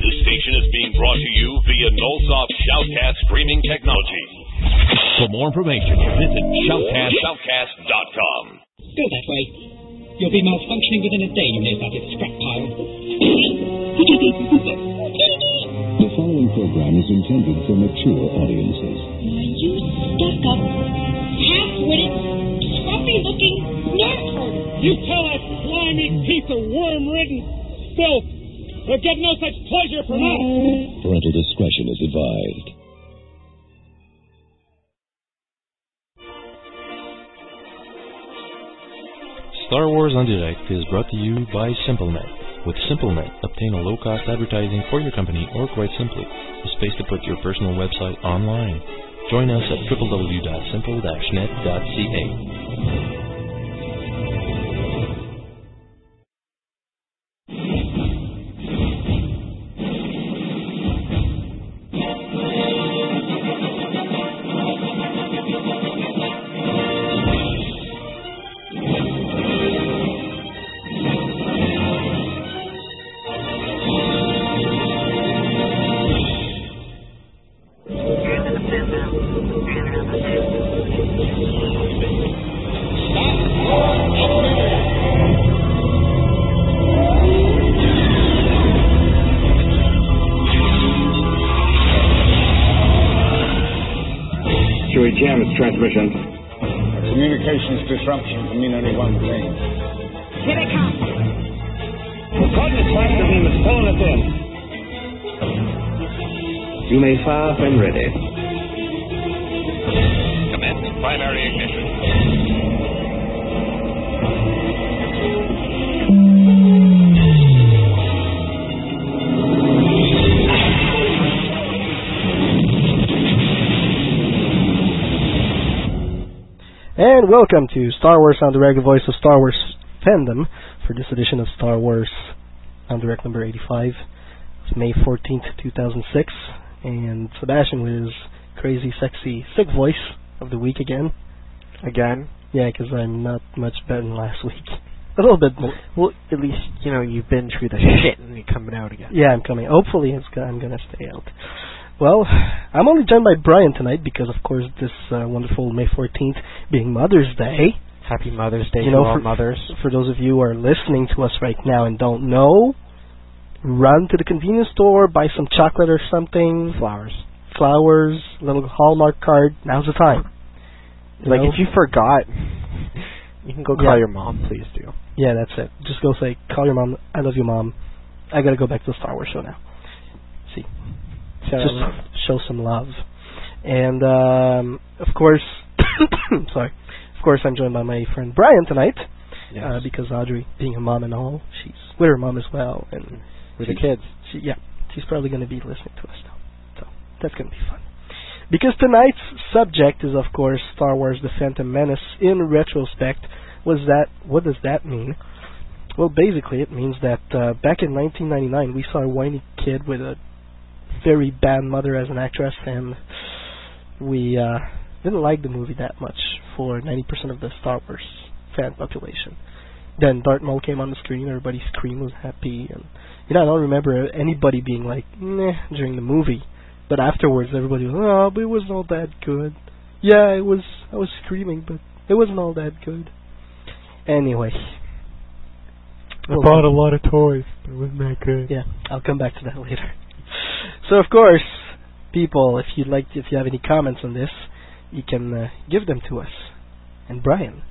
This station is being brought to you via Nullsoft Shoutcast streaming technology. For more information, visit shoutcast, shoutcast.com. Go that way. You'll be malfunctioning within a day, you know that. It's scrap pile. The following program is intended for mature audiences. You stuck up, half-witted, scruffy-looking nerd. You tell that slimy piece of worm-ridden filth he'll get no such pleasure from us. Parental discretion is advised. Star Wars en Direct is brought to you by SimpleNet. With SimpleNet, obtain a low-cost advertising for your company or quite simply, a space to put your personal website online. Join us at www.simple-net.ca. mean only one thing. Here they come. The coordinate find the beam is pulling us in. You may fire when ready. Welcome to Star Wars on the voice of Star Wars fandom for this edition of Star Wars en Direct number 85. It's May 14th, 2006, and Sebastian with his crazy, sexy, sick voice of the week again. Again? Yeah, because I'm not much better than last week. A little bit more. Well, at least, you know, you've been through the shit and you're coming out again. Yeah, I'm coming. Hopefully, it's go- I'm going to stay out. Well, I'm only joined by Brian tonight because, of course, this uh, wonderful May 14th being Mother's Day. Happy Mother's Day You to know, all for- mothers. For those of you who are listening to us right now and don't know, run to the convenience store, buy some chocolate or something, Flowers. flowers, little Hallmark card. Now's the time. You Like, know? if you forgot, you can go call Yeah. your mom, please do. Yeah, that's it. Just go say, call your mom. I love you, mom. I gotta go back to the Star Wars show now. See, just show some love. And um, of course, sorry. Of course, I'm joined by my friend Brian tonight Yes. uh, because Audrey, being a mom and all, she's with her mom as well, and With the kids. She, yeah, she's probably going to be listening to us now. So that's going to be fun. Because tonight's subject is, of course, Star Wars: The Phantom Menace. In retrospect, was that what does that mean? Well, basically, it means that uh, back in 1999, we saw a whiny kid with a very bad mother as an actress, and we uh, didn't like the movie that much for 90% of the Star Wars fan population. Then Darth Maul came on the screen, everybody screamed, was happy, and you know I don't remember anybody being like meh during the movie, but afterwards everybody was oh, but it wasn't all that good. Yeah, it was. I was screaming, but it wasn't all that good. Anyway, I bought a lot of toys, but it wasn't that good. yeah, I'll come back to that later. So of course, people, if you'd like, if you have any comments on this, you can uh, give them to us. And Brian,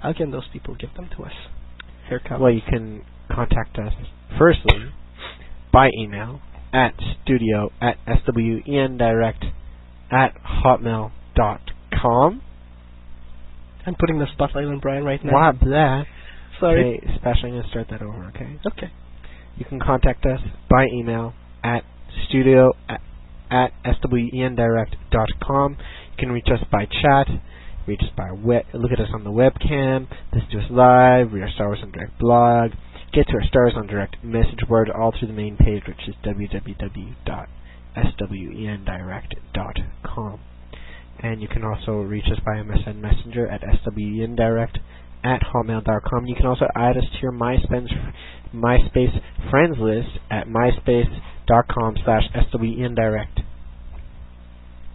how can those people give them to us? Their comments. Well, you can contact us firstly by email at studio at swendirect at hotmail dot com. I'm putting the spotlight on Brian right now. Wow, blah. Sorry. Okay, Sebastian, I'm going to start that over, okay? Okay. You can contact us by email at studio at, at swendirect.com. You can reach us by chat, reach us by web, look at us on the webcam, listen to us live, read our Star Wars en Direct blog, get to our Star Wars en Direct message board all through the main page, which is www.swendirect.com. And you can also reach us by MSN Messenger at swendirect at hotmail.com. You can also add us to your MySpace, MySpace friends list at dot com slash SWN Direct.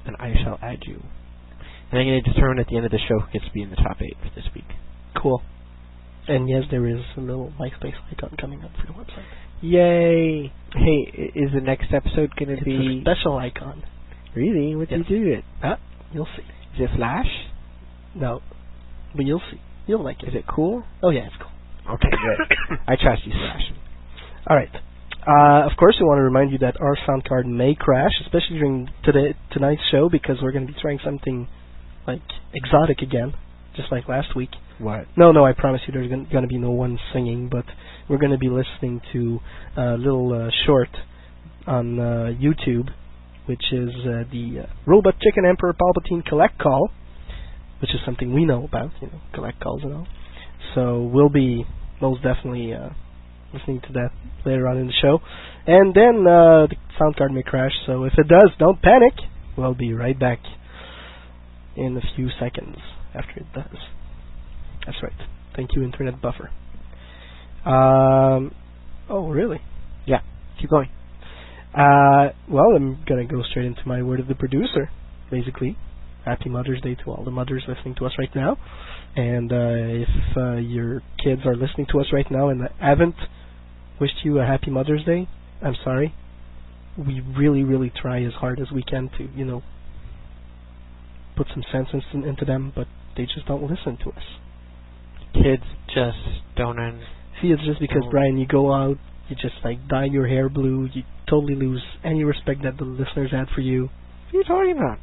And I shall add you. And I'm going to determine at the end of the show who gets to be in the top eight for this week. Cool. And yes, there is a little MySpace icon coming up for your website. Yay! Hey, is the next episode going to be... a special icon. Really? What do you do it? Ah, you'll see. Is it Flash? No, but you'll see. You'll like it. Is it cool? Oh yeah, it's cool. Okay, good. I trust you, Flash. All right. Uh, of course, we want to remind you that our sound card may crash, especially during today tonight's show, because we're going to be trying something like exotic again, just like last week. What? No, no, I promise you, there's going to be no one singing, but we're going to be listening to a little uh, short on uh, YouTube, which is uh, the uh, Robot Chicken Emperor Palpatine collect call, which is something we know about, you know, collect calls and all. So we'll be most definitely uh, listening to that later on in the show, and then uh, the sound card may crash. So if it does, don't panic. We'll be right back in a few seconds after it does. That's right. Thank you, Internet Buffer. Um, oh, really? Yeah, keep going. Uh, well, I'm gonna go straight into my word of the producer. Basically, Happy Mother's Day to all the mothers listening to us right now. And uh, if uh, your kids are listening to us right now and haven't wished you a Happy Mother's Day, I'm sorry. We really, really try as hard as we can to, you know, put some sense in, into them, but they just don't listen to us. Kids just don't un- See, it's just because. Brian, you go out, you just like dye your hair blue, you totally lose any respect that the listeners had for you. What are you talking about?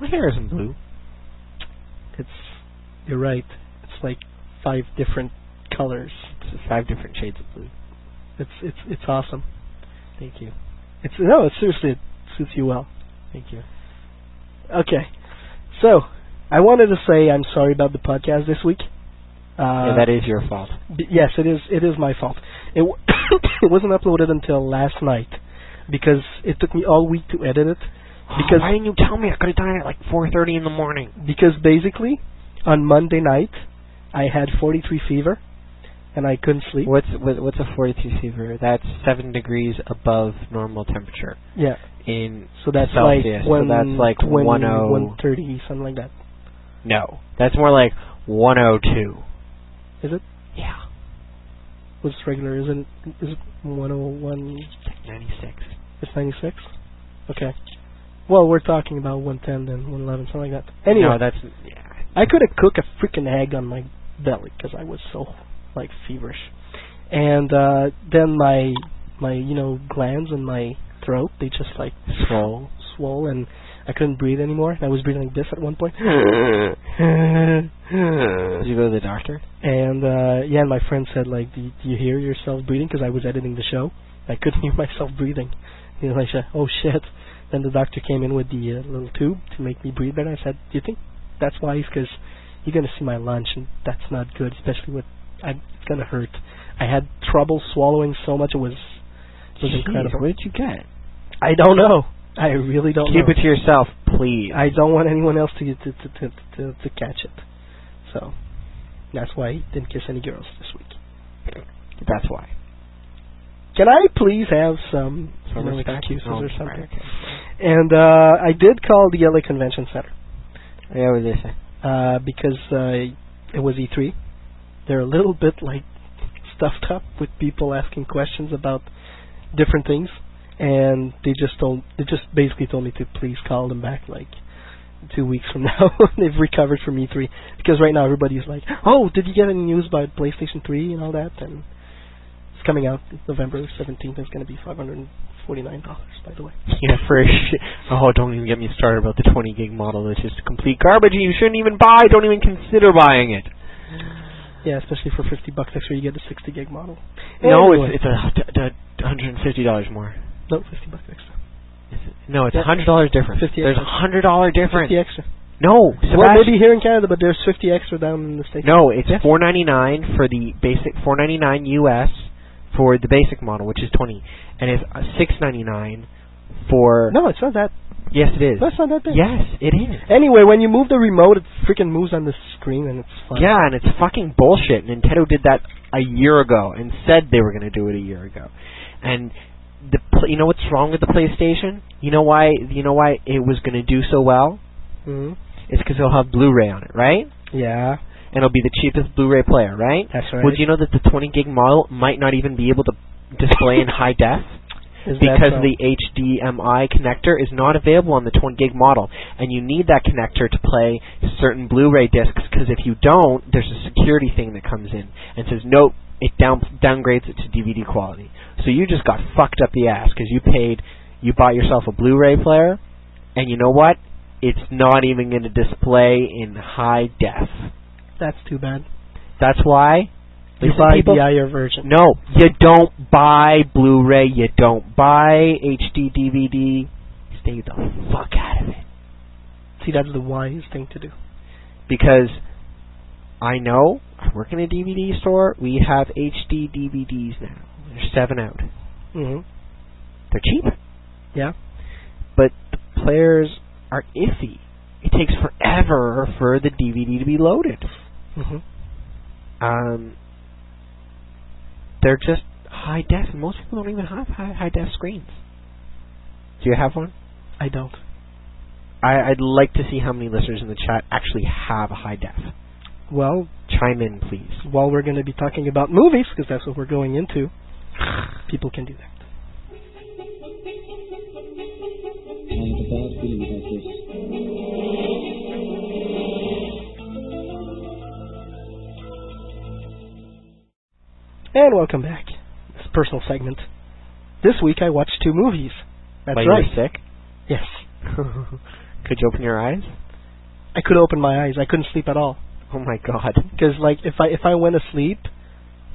My hair isn't blue. It's you're right. It's like five different colors. It's five different shades of blue. It's it's it's awesome. Thank you. It's no, it's seriously it suits you well. Thank you. Okay, so I wanted to say I'm sorry about the podcast this week. Uh, yeah, that is your fault. B- yes, it is. It is my fault. It w- it wasn't uploaded until last night because it took me all week to edit it. Because why didn't you tell me? I could have done it at like 4:30 in the morning. because basically on Monday night I had 43 fever and I couldn't sleep. What's what, what's a 43 fever? That's seven degrees above normal temperature Yeah. in So that's Celsius. like one, so that's like 20, 10. 130, something like that. No, that's more like 102. Is it? Yeah, What's regular? Is it is it 101? like 96. It's 96. Okay. Well, we're talking about 110 and 111, something like that. Anyway, no, that's yeah. I could have cooked a freaking egg on my belly because I was so like feverish, and uh then my my you know glands in my throat they just like Swole. swole and I couldn't breathe anymore. I was breathing like this at one point. Did you go to the doctor? And uh yeah, and my friend said like, "Do, do you hear yourself breathing?" Because I was editing the show. I couldn't hear myself breathing. You know, I said, "Oh shit!" Then the doctor came in with the uh, little tube to make me breathe better. I said, "Do you think that's wise? Because you're gonna see my lunch, and that's not good, especially with I, it's gonna hurt." I had trouble swallowing so much; it was it was Jeez, incredible. What did you get? I don't know. I really don't Keep know. it to yourself, please. I don't want anyone else to to to to to, to catch it. So that's why I didn't kiss any girls this week. That's why. Can I please have some, Some you know, excuses Oh, or right, something? okay. And uh I did call the LA Convention Center Yeah, what did they say? uh because uh it was E3. They're a little bit like stuffed up with people asking questions about different things and they just told they just basically told me to please call them back like two weeks from now. They've recovered from E3 because right now everybody's like, "Oh, did you get any news about PlayStation 3 and all that?" And it's coming out November 17th. It's going to be 549 dollars, by the way. Yeah, for shit. Oh, don't even get me started about the 20 gig model. It's just complete garbage, and you shouldn't even buy. Don't even consider buying it. Yeah, especially for 50 bucks extra, you get the 60 gig model. No, Anyway. it's it's a, a, 150 dollars more. no 50 bucks extra. No, it's a hundred dollars difference. 50 There's a hundred dollar difference. 50 extra. No, Well, Sebastian. maybe here in Canada, but there's 50 extra down in the states. No, it's Yeah. four ninety nine for the basic four ninety nine US for the basic model, which is twenty, and it's six ninety nine for. No, it's not that. Yes, it is. That's not that big. Yes, it is. Anyway, when you move the remote, it freaking moves on the screen, and it's fun. Yeah, and it's fucking bullshit. Nintendo did that a year ago and said they were going to do it a year ago, and the pl- you know what's wrong with the PlayStation? You know why? You know why it was going to do so well? hmm It's because it'll have Blu-ray on it, right? Yeah, And it'll be the cheapest Blu-ray player, right? that's right. Would you know that the 20 gig model might not even be able to display in high def Is because so? the HDMI connector is not available on the 20 gig model, and you need that connector to play certain Blu-ray discs. Because if you don't, there's a security thing that comes in and says nope, it down downgrades it to DVD quality. So you just got fucked up the ass because you paid, you bought yourself a Blu-ray player, and you know what? It's not even going to display in high def. That's too bad. That's why. You buy people, the higher version. no, you don't buy Blu-ray. You don't buy HD DVD. Stay the fuck out of it. See, that's the wise thing to do. Because I know I work in a DVD store. We have HD DVDs now. There's seven out. hmm They're cheap, Yeah. but the players are iffy. It takes forever for the DVD to be loaded. Hmm Um, they're just high def. and Most people don't even have high, high def screens. Do you have one? I don't. I, I'd like to see how many listeners in the chat actually have a high def. Well, Chime in, please. while we're going to be talking about movies, because that's what we're going into, people can do that. And welcome back. This personal segment. This week I watched two movies. That's While right. you were sick? Yes. Could you open your eyes? I could open my eyes. I couldn't sleep at all. Oh my god. Because like if I if I went to sleep,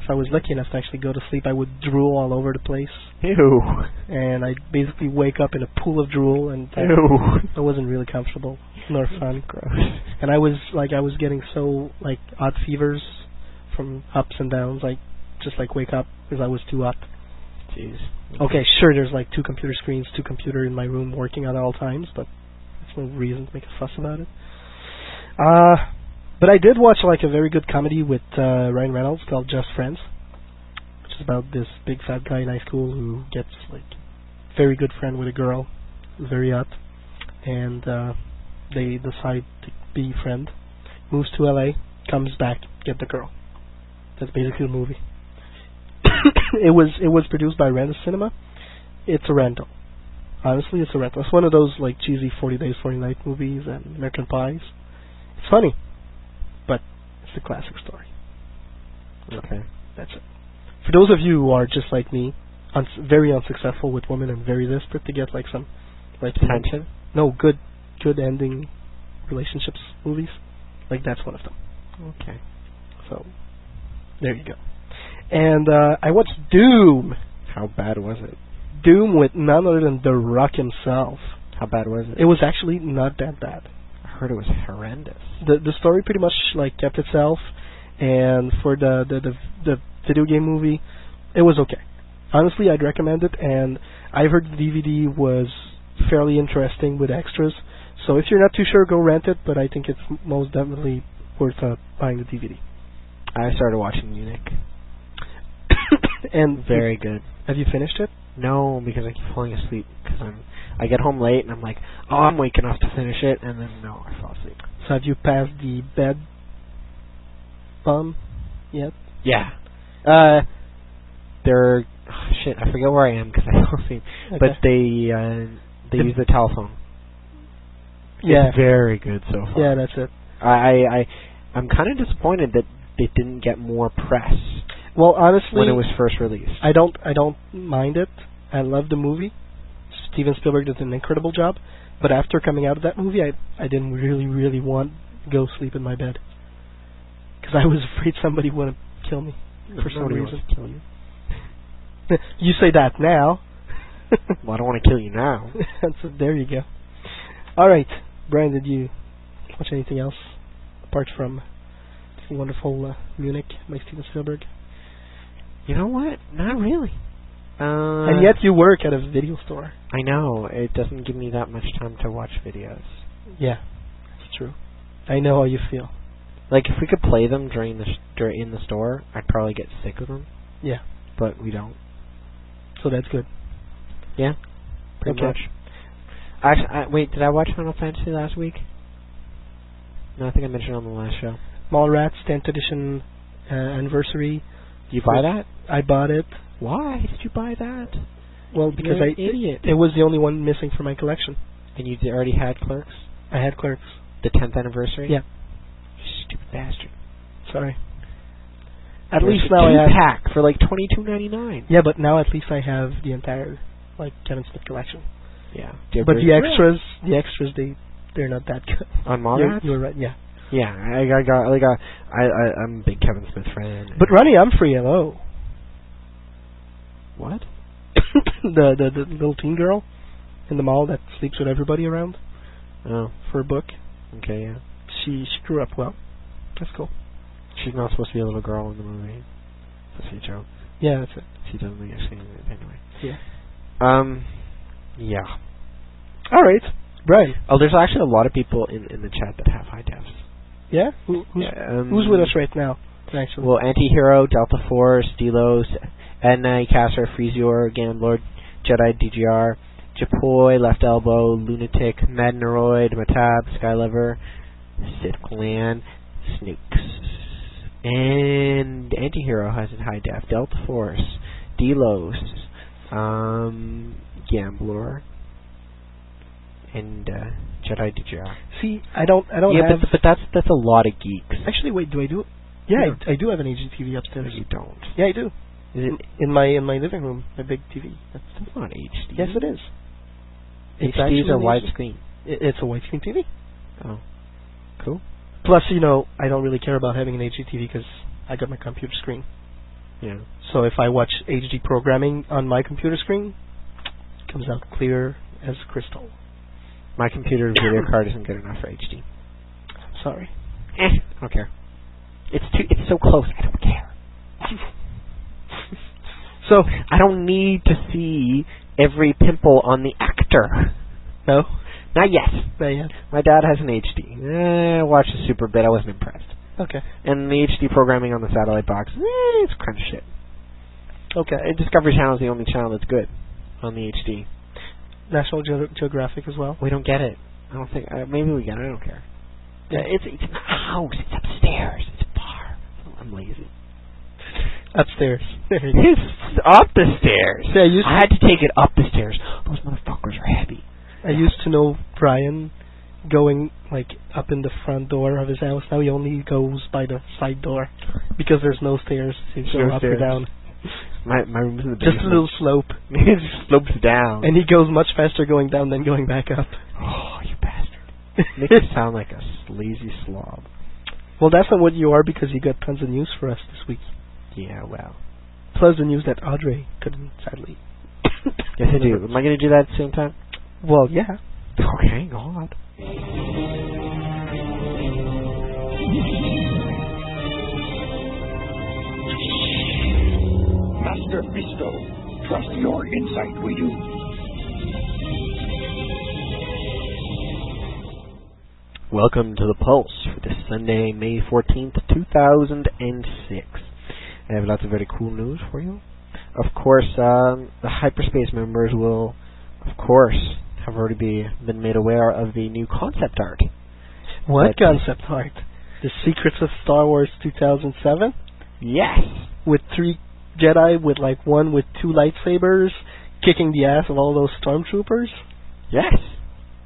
if I was lucky enough to actually go to sleep, I would drool all over the place, Ew. and I'd basically wake up in a pool of drool, and that, Ew. that wasn't really comfortable nor fun. Gross. And I was like I was getting so like odd fevers from ups and downs, like just like wake up because I was too hot. Jeez. Okay, sure, there's like two computer screens, two computer in my room working at all times, but there's no reason to make a fuss about it. Uh, but I did watch like a very good comedy with uh, Ryan Reynolds called Just Friends, which is about this big fat guy in high school who gets like very good friend with a girl, very hot, and uh, they decide to be friend. Moves to LA, comes back, get the girl. That's basically the movie. it was it was produced by Random Cinema. It's a rental. Honestly, it's a rental. It's one of those like cheesy Forty Days, Forty Night movies and American Pies. It's funny, but it's a classic story. Okay. That's it. For those of you who are just like me, uns- very unsuccessful with women and very desperate to get like some like Attention? no good good ending relationships movies, like that's one of them. Okay. So there you go. And uh, I watched Doom. How bad was it? Doom with none other than The Rock himself. How bad was it? It was actually not that bad. I heard it was horrendous. The the story pretty much like kept itself, and for the the the, the video game movie, it was okay. Honestly, I'd recommend it, and I heard the DVD was fairly interesting with extras. So if you're not too sure, go rent it. But I think it's most definitely worth uh, buying the DVD. I started watching Munich. And Very good. have you finished it? No, because I keep falling asleep. Because I'm, I get home late and I'm like, oh, I'm waking up to finish it, and then no, I fall asleep. So have you passed the bed bum yet? Yeah. Uh, they're oh, shit. I forget where I am because I fall asleep. But they uh, they The- use the telephone. yeah, It's very good so far. yeah, that's it. I I, I I'm kind of disappointed that it didn't get more press Well, honestly, when it was first released. I don't I don't mind it. I love the movie. Steven Spielberg did an incredible job. But after coming out of that movie, I I didn't really really want to go sleep in my bed because I was afraid somebody would kill me for some reason. kill you. you say that now. Well, I don't want to kill you now. so there you go. All right, Brian, did you watch anything else apart from the wonderful uh, Munich by Steven Spielberg? You know what? Not really. Uh, and yet you work at a video store. I know it doesn't give me that much time to watch videos. Yeah, that's true. I know how you feel. Like if we could play them during the sh- dur- in the store, I'd probably get sick of them. Yeah. But we don't. So that's good. Yeah, pretty Okay. much. Actually, I, wait, did I watch Final Fantasy last week? No, I think I mentioned it on the last show. Mallrats 10th edition uh, anniversary. You buy that? I bought it. Why did you buy that? Well, because You're I idiot. it was the only one missing from my collection. And you already had Clerks, I had Clerks. the 10th anniversary. Yeah. You stupid bastard. Sorry. At There's least now I have. two-pack for like twenty two ninety nine. Yeah, but now at least I have the entire like Kevin Smith collection. Yeah. You But the extras, the extras, they they're not that good. on You're, you're right. Yeah. Yeah, I, I got like I I'm a big Kevin Smith fan. But Ronnie Humphrey, hello. what? the, the the little teen girl in the mall that sleeps with everybody around Oh, for a book. okay, yeah. She grew up well. That's cool. She's not supposed to be a little girl in the movie. That's a joke. Yeah, that's it. She doesn't think it's anyway. Yeah. Um, yeah. All right, Brian. Oh, there's actually a lot of people in in the chat that have high defs. Yeah. Who, who's um, who's with us right now? Actually. Well, Antihero, Delta Force, Delos, Edna, Caster, Freezior, Gambler, Jedi DGR, Japoy, Left Elbow, Lunatic, Madneroid, Matab, Skylever, Sith Clan, Snooks. And Antihero has it high def. Delta Force, Delos, um, Gambler, and uh, Jedi DGR. See, I don't I don't yeah, but, but that's that's a lot of geeks. Actually, wait. Do I do? Yeah, Yeah. I, I do have an HDTV upstairs. you don't. Yeah, I do. Is In, it? in my in my living room, my big TV. That's, It's not HD. yes, it is. It's HDs an widescreen. It's a widescreen TV. Oh, cool. Plus, you know, I don't really care about having an HDTV because I got my computer screen. Yeah. So if I watch HD programming on my computer screen, it comes out clear as crystal. My computer video card isn't good enough for HD. Sorry. Eh, I don't care. It's too. It's so close. I don't care. So I don't need to see every pimple on the actor. no, Not yet. not yet. My dad has an HD. Eh, I watched a super bit. I wasn't impressed. Okay. And the HD programming on the satellite box, eh, it's of shit. Okay. Discovery Channel is the only channel that's good on the HD. National Geo- Geographic as well. We don't get it. I don't think. Uh, maybe we get it. I don't care. Yeah, it's it's in the house. It's upstairs. It's far. I'm lazy. Upstairs. There. It's up the stairs. See, I used I had to take it up the stairs. Those motherfuckers are heavy. I used to know Brian going like up in the front door of his house. Now he only goes by the side door because there's no stairs to go no up or down. My my room's in the Just a little slope, it just slopes down. and he goes much faster going down than going back up. oh, you bastard! Make me sound like a lazy slob. well, that's not what you are because you got tons of news for us this week. Yeah, well. Plus the news that Audrey couldn't sadly. Yes, I do. Am I going to do that at the same time? Well, yeah. Okay, God. Master Fisto, trust your insight, we do. Welcome to the Pulse for this Sunday, May 14th, 2006. I have lots of very cool news for you. Of course, um, the hyperspace members will, of course, have already be, been made aware of the new concept art. What But- concept art? The Secrets of Star Wars 2007 Yes! with three Jedi with like one with two lightsabers kicking the ass of all those stormtroopers. Yes!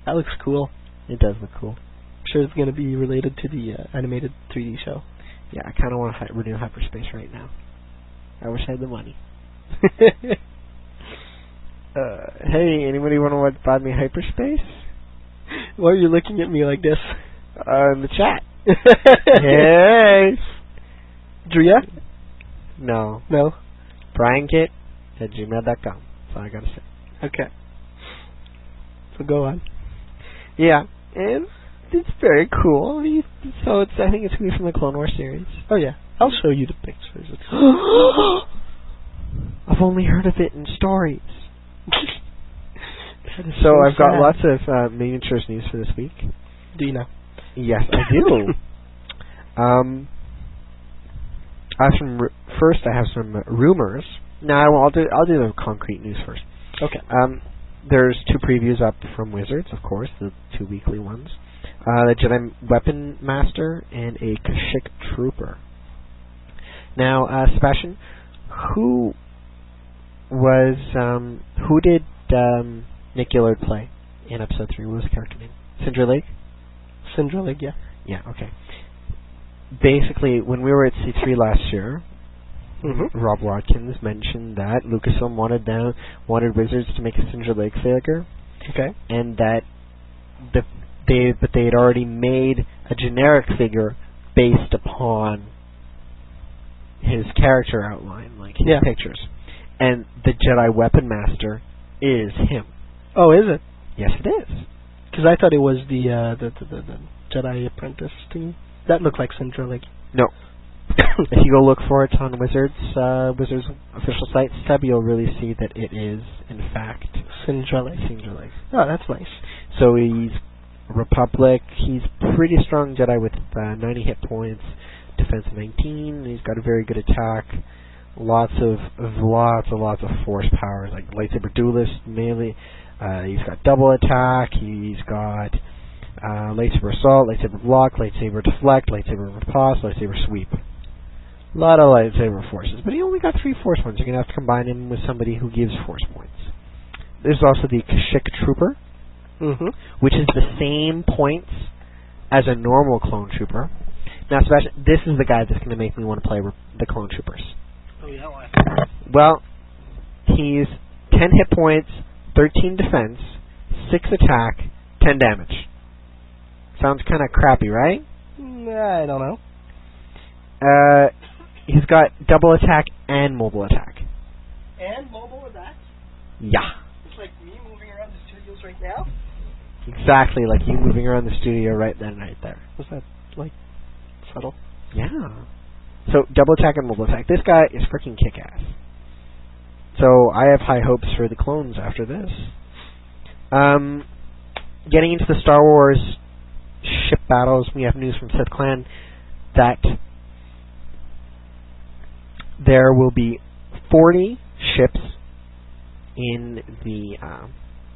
That looks cool. It does look cool. I'm sure it's going to be related to the uh, animated 3D show. Yeah, I kind of want to hi- renew hyperspace right now. I wish I had the money. Uh, hey, anybody want to buy me hyperspace? Why are you looking at me like this? Uh, in the chat. hey! Drea? No. No. BrianKit at gmail.com. That's all I gotta say. Okay. So go on. Yeah, and it's very cool. So it's I think it's gonna be from the Clone Wars series. Oh yeah, I'll show you the pictures. I've only heard of it in stories. Is So I've got lots of uh, miniatures news for this week. Do you know? Yes, I do. um, I have some. First, I have some rumors. No, I will- I'll do. I'll do the concrete news first. Okay. Um, there's two previews up from Wizards, of course, the two weekly ones. Uh, the Jedi Weapon Master and a Kashyyyk Trooper. Now, uh, Sebastian, who was um, who did um, Nick Gillard play in episode three? What was the character name? Cin Drallig. Cin Drallig, yeah. Yeah. Okay. Basically, when we were at C3 last year, Mm-hmm. Rob Watkins mentioned that Lucasfilm wanted them wanted Wizards to make a Cin Drallig figure, Okay. and that the they but they had already made a generic figure based upon his character outline, like his Yeah. pictures. And the Jedi Weapon Master is him. Oh, is it? Yes, it is. Because I thought it was the, uh, the, the, the, the Jedi Apprentice thingy. That looked like Cin Drallig. No. if you go look for it on Wizards uh, Wizards official site, Seb, you'll really see that it is in fact Cin Drallig. Cin Drallig. Oh, that's nice. So he's Republic. He's pretty strong Jedi with uh, 90 hit points, defense 19. He's got a very good attack. Lots of, of lots and lots of force powers like lightsaber duelist, melee. Uh, he's got double attack. He's got uh, lightsaber assault, lightsaber block, lightsaber deflect, lightsaber riposte, lightsaber sweep. A lot of lightsaber forces, but he only got three force points. You're gonna have to combine him with somebody who gives force points. There's also the Kashyyyk Trooper, Mm-hmm. which is the same points as a normal clone trooper. Now, Sebastian, this is the guy that's going to make me want to play re- the clone troopers. Oh, yeah, why? Well, he's 10 hit points, 13 defense, 6 attack, 10 damage. Sounds kind of crappy, right? I don't know. Uh, he's got double attack and mobile attack. And mobile that? Yeah. It's like me moving around the studios right now. Exactly like you moving around the studio right then, and right there. Was that, like, subtle? Yeah. So double attack and mobile attack. This guy is freaking kick ass. So I have high hopes for the clones after this. Um, getting into the Star Wars ship battles, we have news from Sith Clan that there will be 40 ships in the uh,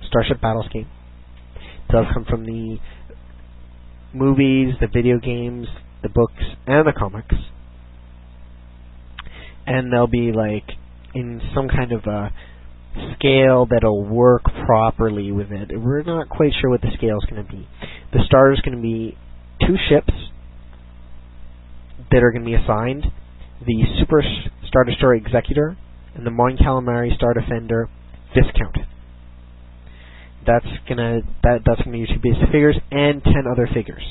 Starship Battles game. They'll come from the movies, the video games, the books, and the comics. And they'll be like in some kind of a scale that'll work properly with it. We're not quite sure what the scale is going to be. The star is going to be two ships that are going to be assigned the Super Star Destroyer Executor and the Mon Calamari Star Defender Viscount. That's gonna that that's gonna be your two basic figures and ten other figures,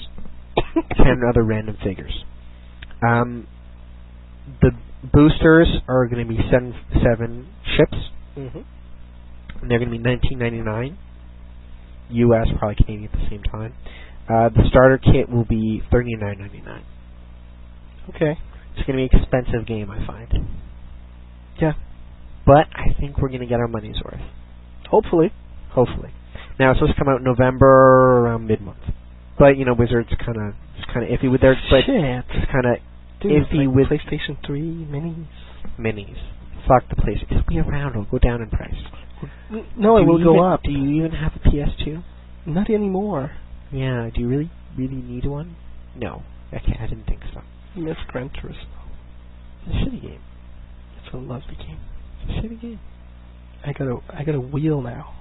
ten other random figures. Um, the boosters are going to be seven seven ships, Mm-hmm. and they're going to be nineteen ninety nine. U.S. probably Canadian at the same time. Uh, the starter kit will be thirty nine ninety nine. Okay. It's going to be an expensive game, I find. Yeah. But I think we're going to get our money's worth. Hopefully. Hopefully. Now it's supposed to come out in November around mid month. But you know, Wizards kind of kind of iffy with their but Shit. it's kind of iffy like with PlayStation 3 minis. minis. Fuck the place. It'll be around. It'll go down in price. No, it will go up. Do you even have a PS2? Not anymore. Yeah. Do you really really need one? No. Okay, I didn't think so. Miss Gran Turismo. It's a shitty game. It's a lovely game. It's a shitty game. I got a I got a wheel now.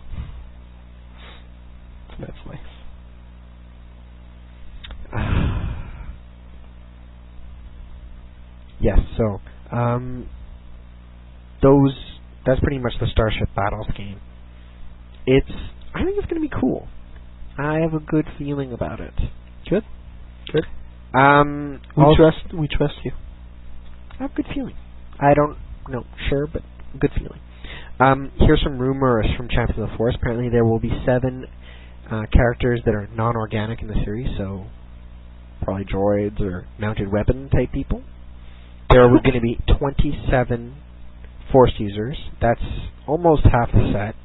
So that's nice. yes. So, um, those that's pretty much the Starship Battles game. It's I think it's going to be cool. I have a good feeling about it. Good. Good. Um, We also- trust we trust you. I have a good feeling. I don't know, sure, but good feeling. Um, here's some rumors from Champions of the Force. Apparently, there will be seven uh, characters that are non-organic in the series, so probably droids or mounted weapon type people. There are going to be 27 Force users. That's almost half the set.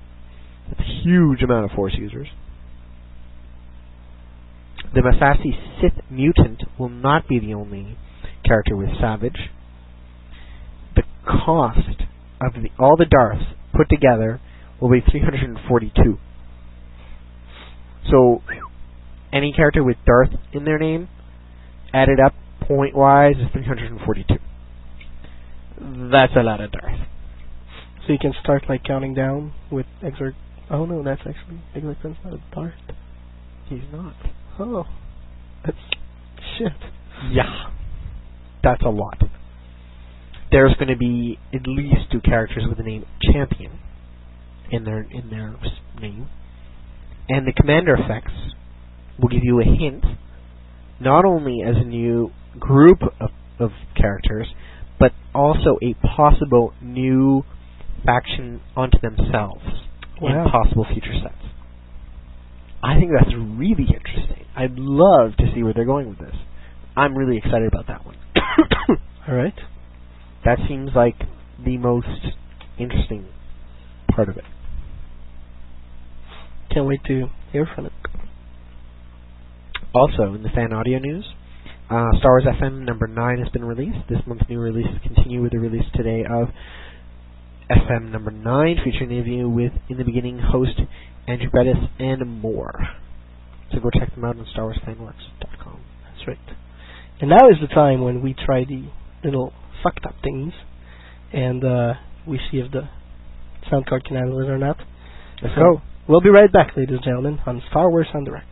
That's a huge amount of Force users. The Massassi Sith mutant will not be the only character with Savage. The cost of the, all the Darths put together will be 342. So, any character with Darth in their name, added up point wise, is 342. That's a lot of Darth. So you can start like counting down with Exarch. Oh no, that's actually Exar Kun's not a Darth. He's not. Oh, that's shit. Yeah, that's a lot. There's going to be at least two characters with the name Champion in their in their name, and the commander effects will give you a hint, not only as a new group of, of characters, but also a possible new faction onto themselves Wow. in possible future sets. I think that's really interesting. I'd love to see where they're going with this. I'm really excited about that one. All right. That seems like the most interesting part of it. Can't wait to hear from it. Also, in the fan audio news, uh, Star Wars FM number 9 has been released. This month's new releases continue with the release today of FM number 9, featuring an interview with In the Beginning host Andrew Bettis and more. So go check them out on StarWarsFanWorks.com. That's right. And now is the time when we try the little fucked up things, and uh, we see if the sound card can handle it or not. Let's So we'll be right back, ladies and gentlemen, on Star Wars en Direct.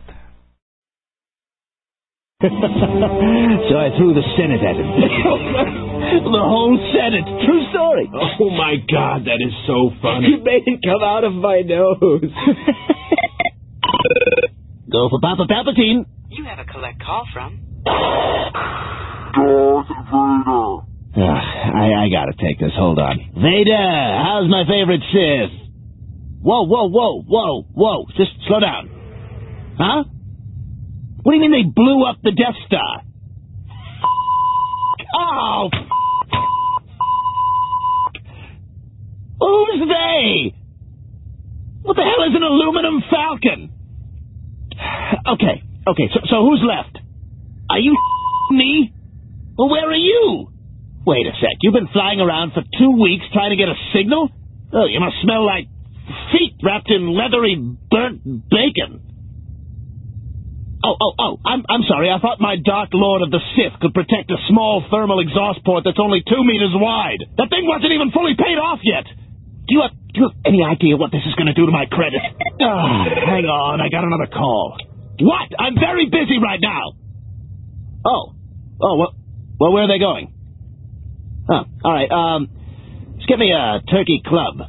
so I threw the Senate at him. the whole Senate. True story. Oh my God, that is so funny. You made it come out of my nose. Go for Papa Palpatine. You have a collect call from. Darth Vader. I, I gotta take this. Hold on. Vader, how's my favorite Sith? Whoa, whoa, whoa, whoa, whoa. Just slow down. Huh? What do you mean they blew up the Death Star? Oh, Who's they? What the hell is an aluminum falcon? Okay, okay, so, so who's left? Are you me? Well, where are you? Wait a sec, you've been flying around for two weeks trying to get a signal? Oh, you must smell like feet wrapped in leathery burnt bacon. Oh, oh, oh, I'm, I'm sorry. I thought my Dark Lord of the Sith could protect a small thermal exhaust port that's only two meters wide. That thing wasn't even fully paid off yet. Do you have, do you have any idea what this is going to do to my credit? Ah, hang on, I got another call. What? I'm very busy right now. Oh, oh, well, well where are they going? Oh, all right. Um, just get me a turkey club.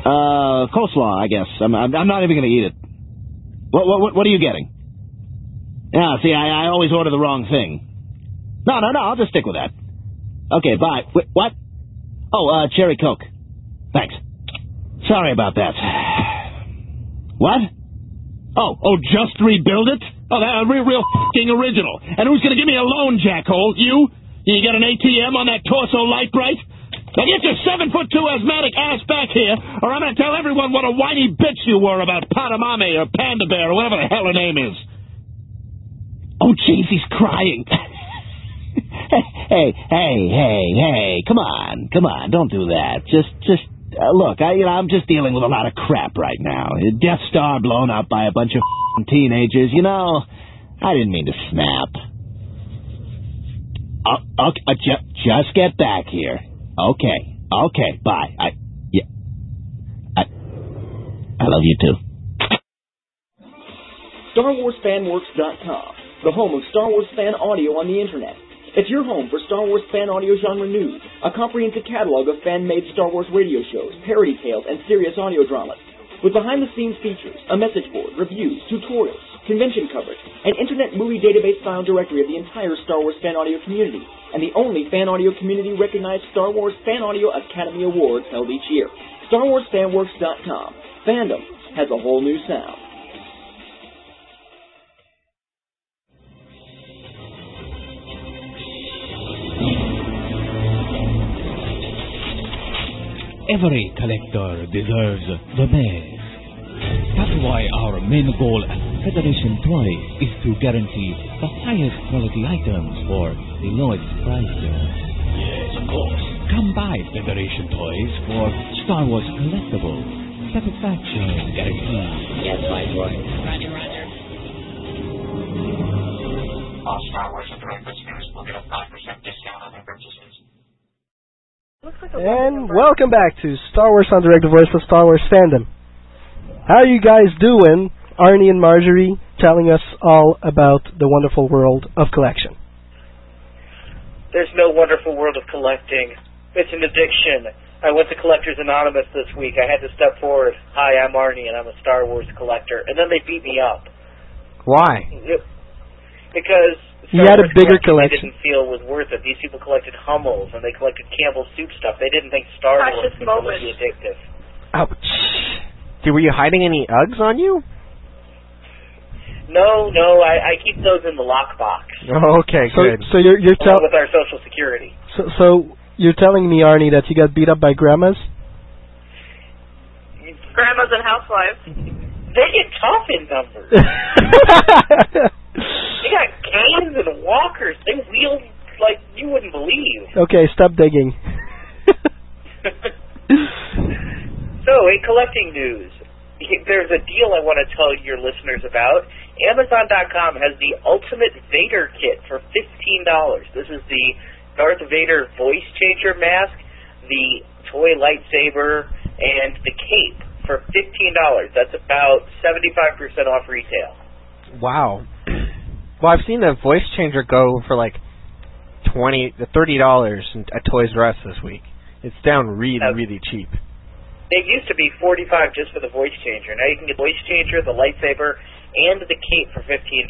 Uh, coleslaw, I guess. I'm, I'm, I'm not even going to eat it. What, what, what are you getting? Yeah, see, I, I always order the wrong thing. No, no, no, I'll just stick with that. Okay, bye. What? Oh, uh, cherry coke. Thanks. Sorry about that. What? Oh, oh, just rebuild it? Oh, that real, real f***ing original. And who's gonna give me a loan, jackhole? You? You got an ATM on that torso light bright? Now get your seven foot two asthmatic ass back here, or I'm gonna tell everyone what a whiny bitch you were about Padamame or Panda Bear or whatever the hell her name is. Oh, jeez, he's crying. hey, hey, hey, hey, come on, come on, don't do that. Just, just, uh, look, I, you know, I'm just dealing with a lot of crap right now. Death Star blown up by a bunch of teenagers. You know, I didn't mean to snap. Uh, okay, uh, ju- just get back here. Okay, okay, bye. I, yeah, I, I love you too. StarWarsFanWorks.com, the home of Star Wars fan audio on the internet. It's your home for Star Wars fan audio genre news, a comprehensive catalog of fan-made Star Wars radio shows, parody tales, and serious audio dramas. With behind-the-scenes features, a message board, reviews, tutorials, convention coverage, an internet movie database-style directory of the entire Star Wars fan audio community, and the only fan audio community-recognized Star Wars Fan Audio Academy Awards held each year. StarWarsFanWorks.com. Fandom has a whole new sound. Every collector deserves the best. That's why our main goal at Federation Toys is to guarantee the highest quality items for the lowest prices. Yes, of course. Come by Federation Toys for Star Wars collectibles, satisfaction guaranteed. Yes, Viceroy. Roger, roger. All Star Wars en Direct listeners will get a 5% discount on their purchases. And welcome back to Star Wars en Direct, the voice of Star Wars fandom. How are you guys doing? Arnie and Marjorie telling us all about the wonderful world of collection. There's no wonderful world of collecting. It's an addiction. I went to Collectors Anonymous this week. I had to step forward. Hi, I'm Arnie, and I'm a Star Wars collector. And then they beat me up. Why? Because You Star had a bigger collection collection. They didn't feel was worth it. These people collected Hummels and they collected Campbell soup stuff. They didn't think Star Wars was going to moment. be addictive. Ouch. Dude, were you hiding any Uggs on you? No, no, I, I keep those in the lockbox Oh, okay, So, good. so you're you're along tell- with our Social Security. so, so you're telling me, Arnie, that you got beat up by grandmas? Grandmas and housewives. They get tough in numbers. they got canes and walkers. They wheel like you wouldn't believe. okay, stop digging. So, in collecting news, there's a deal I want to tell your listeners about. Amazon.com has the Ultimate Vader Kit for $15. This is the Darth Vader voice changer mask, the toy lightsaber, and the cape for $15. That's about 75% off retail. Wow. Well, I've seen the voice changer go for like twenty to thirty dollars at Toys R Us this week. It's down really, oh. really cheap. It used to be 45 just for the voice changer. Now you can get the voice changer, the lightsaber, and the cape for $15.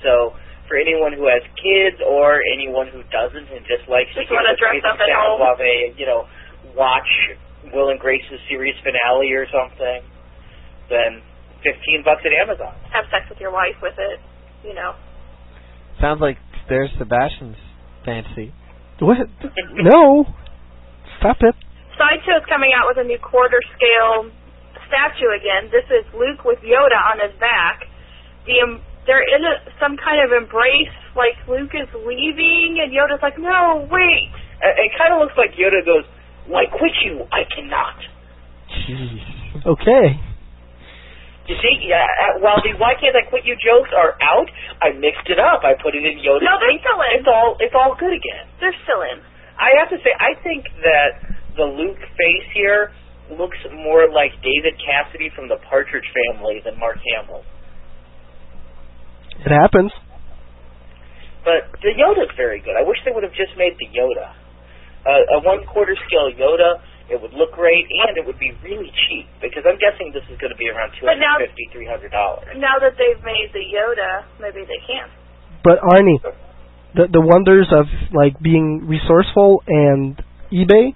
So for anyone who has kids or anyone who doesn't and just likes Just to hear wanna the dress up at sound home. while they, you know, watch Will and Grace's series finale or something, then 15 bucks at Amazon. Have sex with your wife with it. You know. Sounds like there's Sebastian's fancy. What? No. Stop it. Sideshow is coming out with a new quarter scale statue again. This is Luke with Yoda on his back. The um, they're in a, some kind of embrace, like Luke is leaving, and Yoda's like, "No, wait." It, it kind of looks like Yoda goes, "Why quit you? I cannot." Jeez. Okay. You see, yeah, uh, while the "Why can't I quit you" jokes are out, I mixed it up. I put it in Yoda. No, they're face. still in. It's all it's all good again. They're still in. I have to say, I think that the Luke face here looks more like David Cassidy from the Partridge Family than Mark Hamill. It happens. But the Yoda's very good. I wish they would have just made the Yoda. Uh, a one quarter scale Yoda, it would look great and it would be really cheap because I'm guessing this is going to be around two But now- hundred fifty, three hundred dollars. Now that they've made the Yoda, maybe they can. But Arnie, the the wonders of like being resourceful and eBay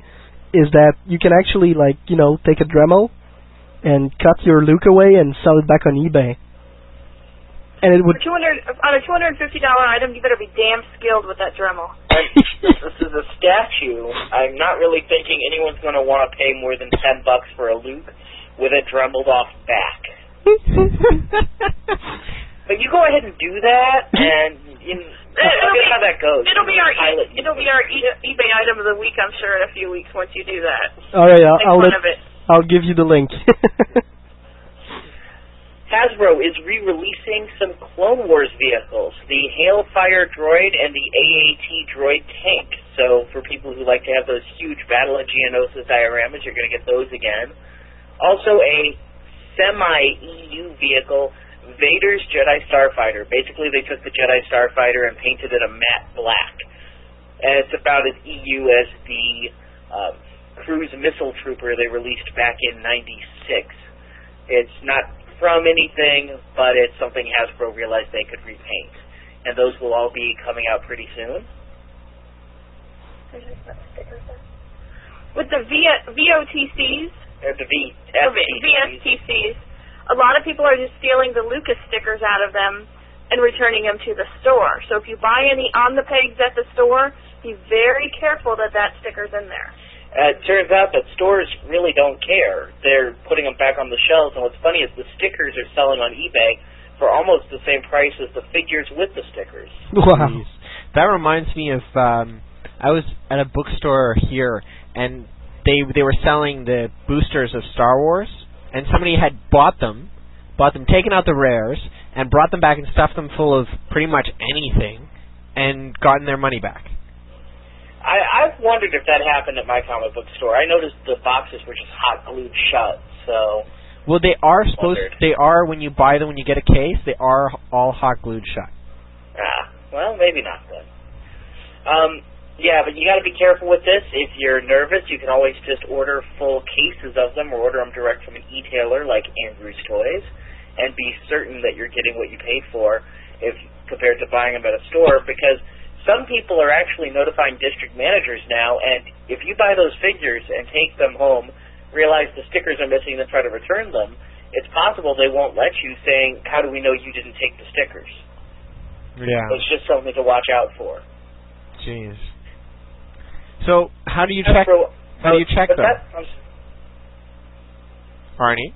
is that you can actually like you know take a Dremel and cut your Luke away and sell it back on eBay. And it would two hundred on a two hundred and fifty dollar item, you better be damn skilled with that Dremel. this, this is a statue. I'm not really thinking anyone's going to want to pay more than ten bucks for a Luke with a dremeled off back. But you go ahead and do that, and you, It'll I'll be- get how that goes. It'll be our Pilot e- it'll be our e- eBay item of the week, I'm sure, in a few weeks once you do that. all right. I'll, I'll let of it. I'll give you the link. Hasbro is re-releasing some Clone Wars vehicles, the Hailfire droid and the AAT droid tank. So for people who like to have those huge Battle of Geonosis dioramas, you're going to get those again. Also a semi-EU vehicle, Vader's Jedi Starfighter. Basically, they took the Jedi Starfighter and painted it a matte black. And it's about as EU as the uh, cruise missile trooper they released back in 96. It's not from anything, but it's something Hasbro realized they could repaint. And those will all be coming out pretty soon. With the v- VOTCs, Or the V, or V- VSTCs, a lot of people are just stealing the Lucas stickers out of them and returning them to the store. So if you buy any on the pegs at the store, be very careful that that sticker's in there. Uh, it turns out that stores really don't care. They're putting them back on the shelves, and what's funny is the stickers are selling on eBay for almost the same price as the figures with the stickers. Wow. Jeez. That reminds me of um I was at a bookstore here and they they were selling the boosters of Star Wars and somebody had bought them, bought them, taken out the rares, and brought them back and stuffed them full of pretty much anything, and gotten their money back. I, I've wondered if that happened at my comic book store. I noticed the boxes were just hot glued shut. So Well, they are supposed. Wondered. They are when you buy them when you get a case. They are all hot glued shut. ah, well, maybe not then. Um, yeah, but you got to be careful with this. If you're nervous, you can always just order full cases of them or order them direct from an e-tailer like Andrew's Toys, and be certain that you're getting what you paid for, if compared to buying them at a store. Because some people are actually notifying district managers now, and if you buy those figures and take them home, realize the stickers are missing, and try to return them, it's possible they won't let you, saying, "How do we know you didn't take the stickers?" Yeah. It's just something to watch out for. Jeez. So how do you check? for- How do you uh, check them, that- Arnie?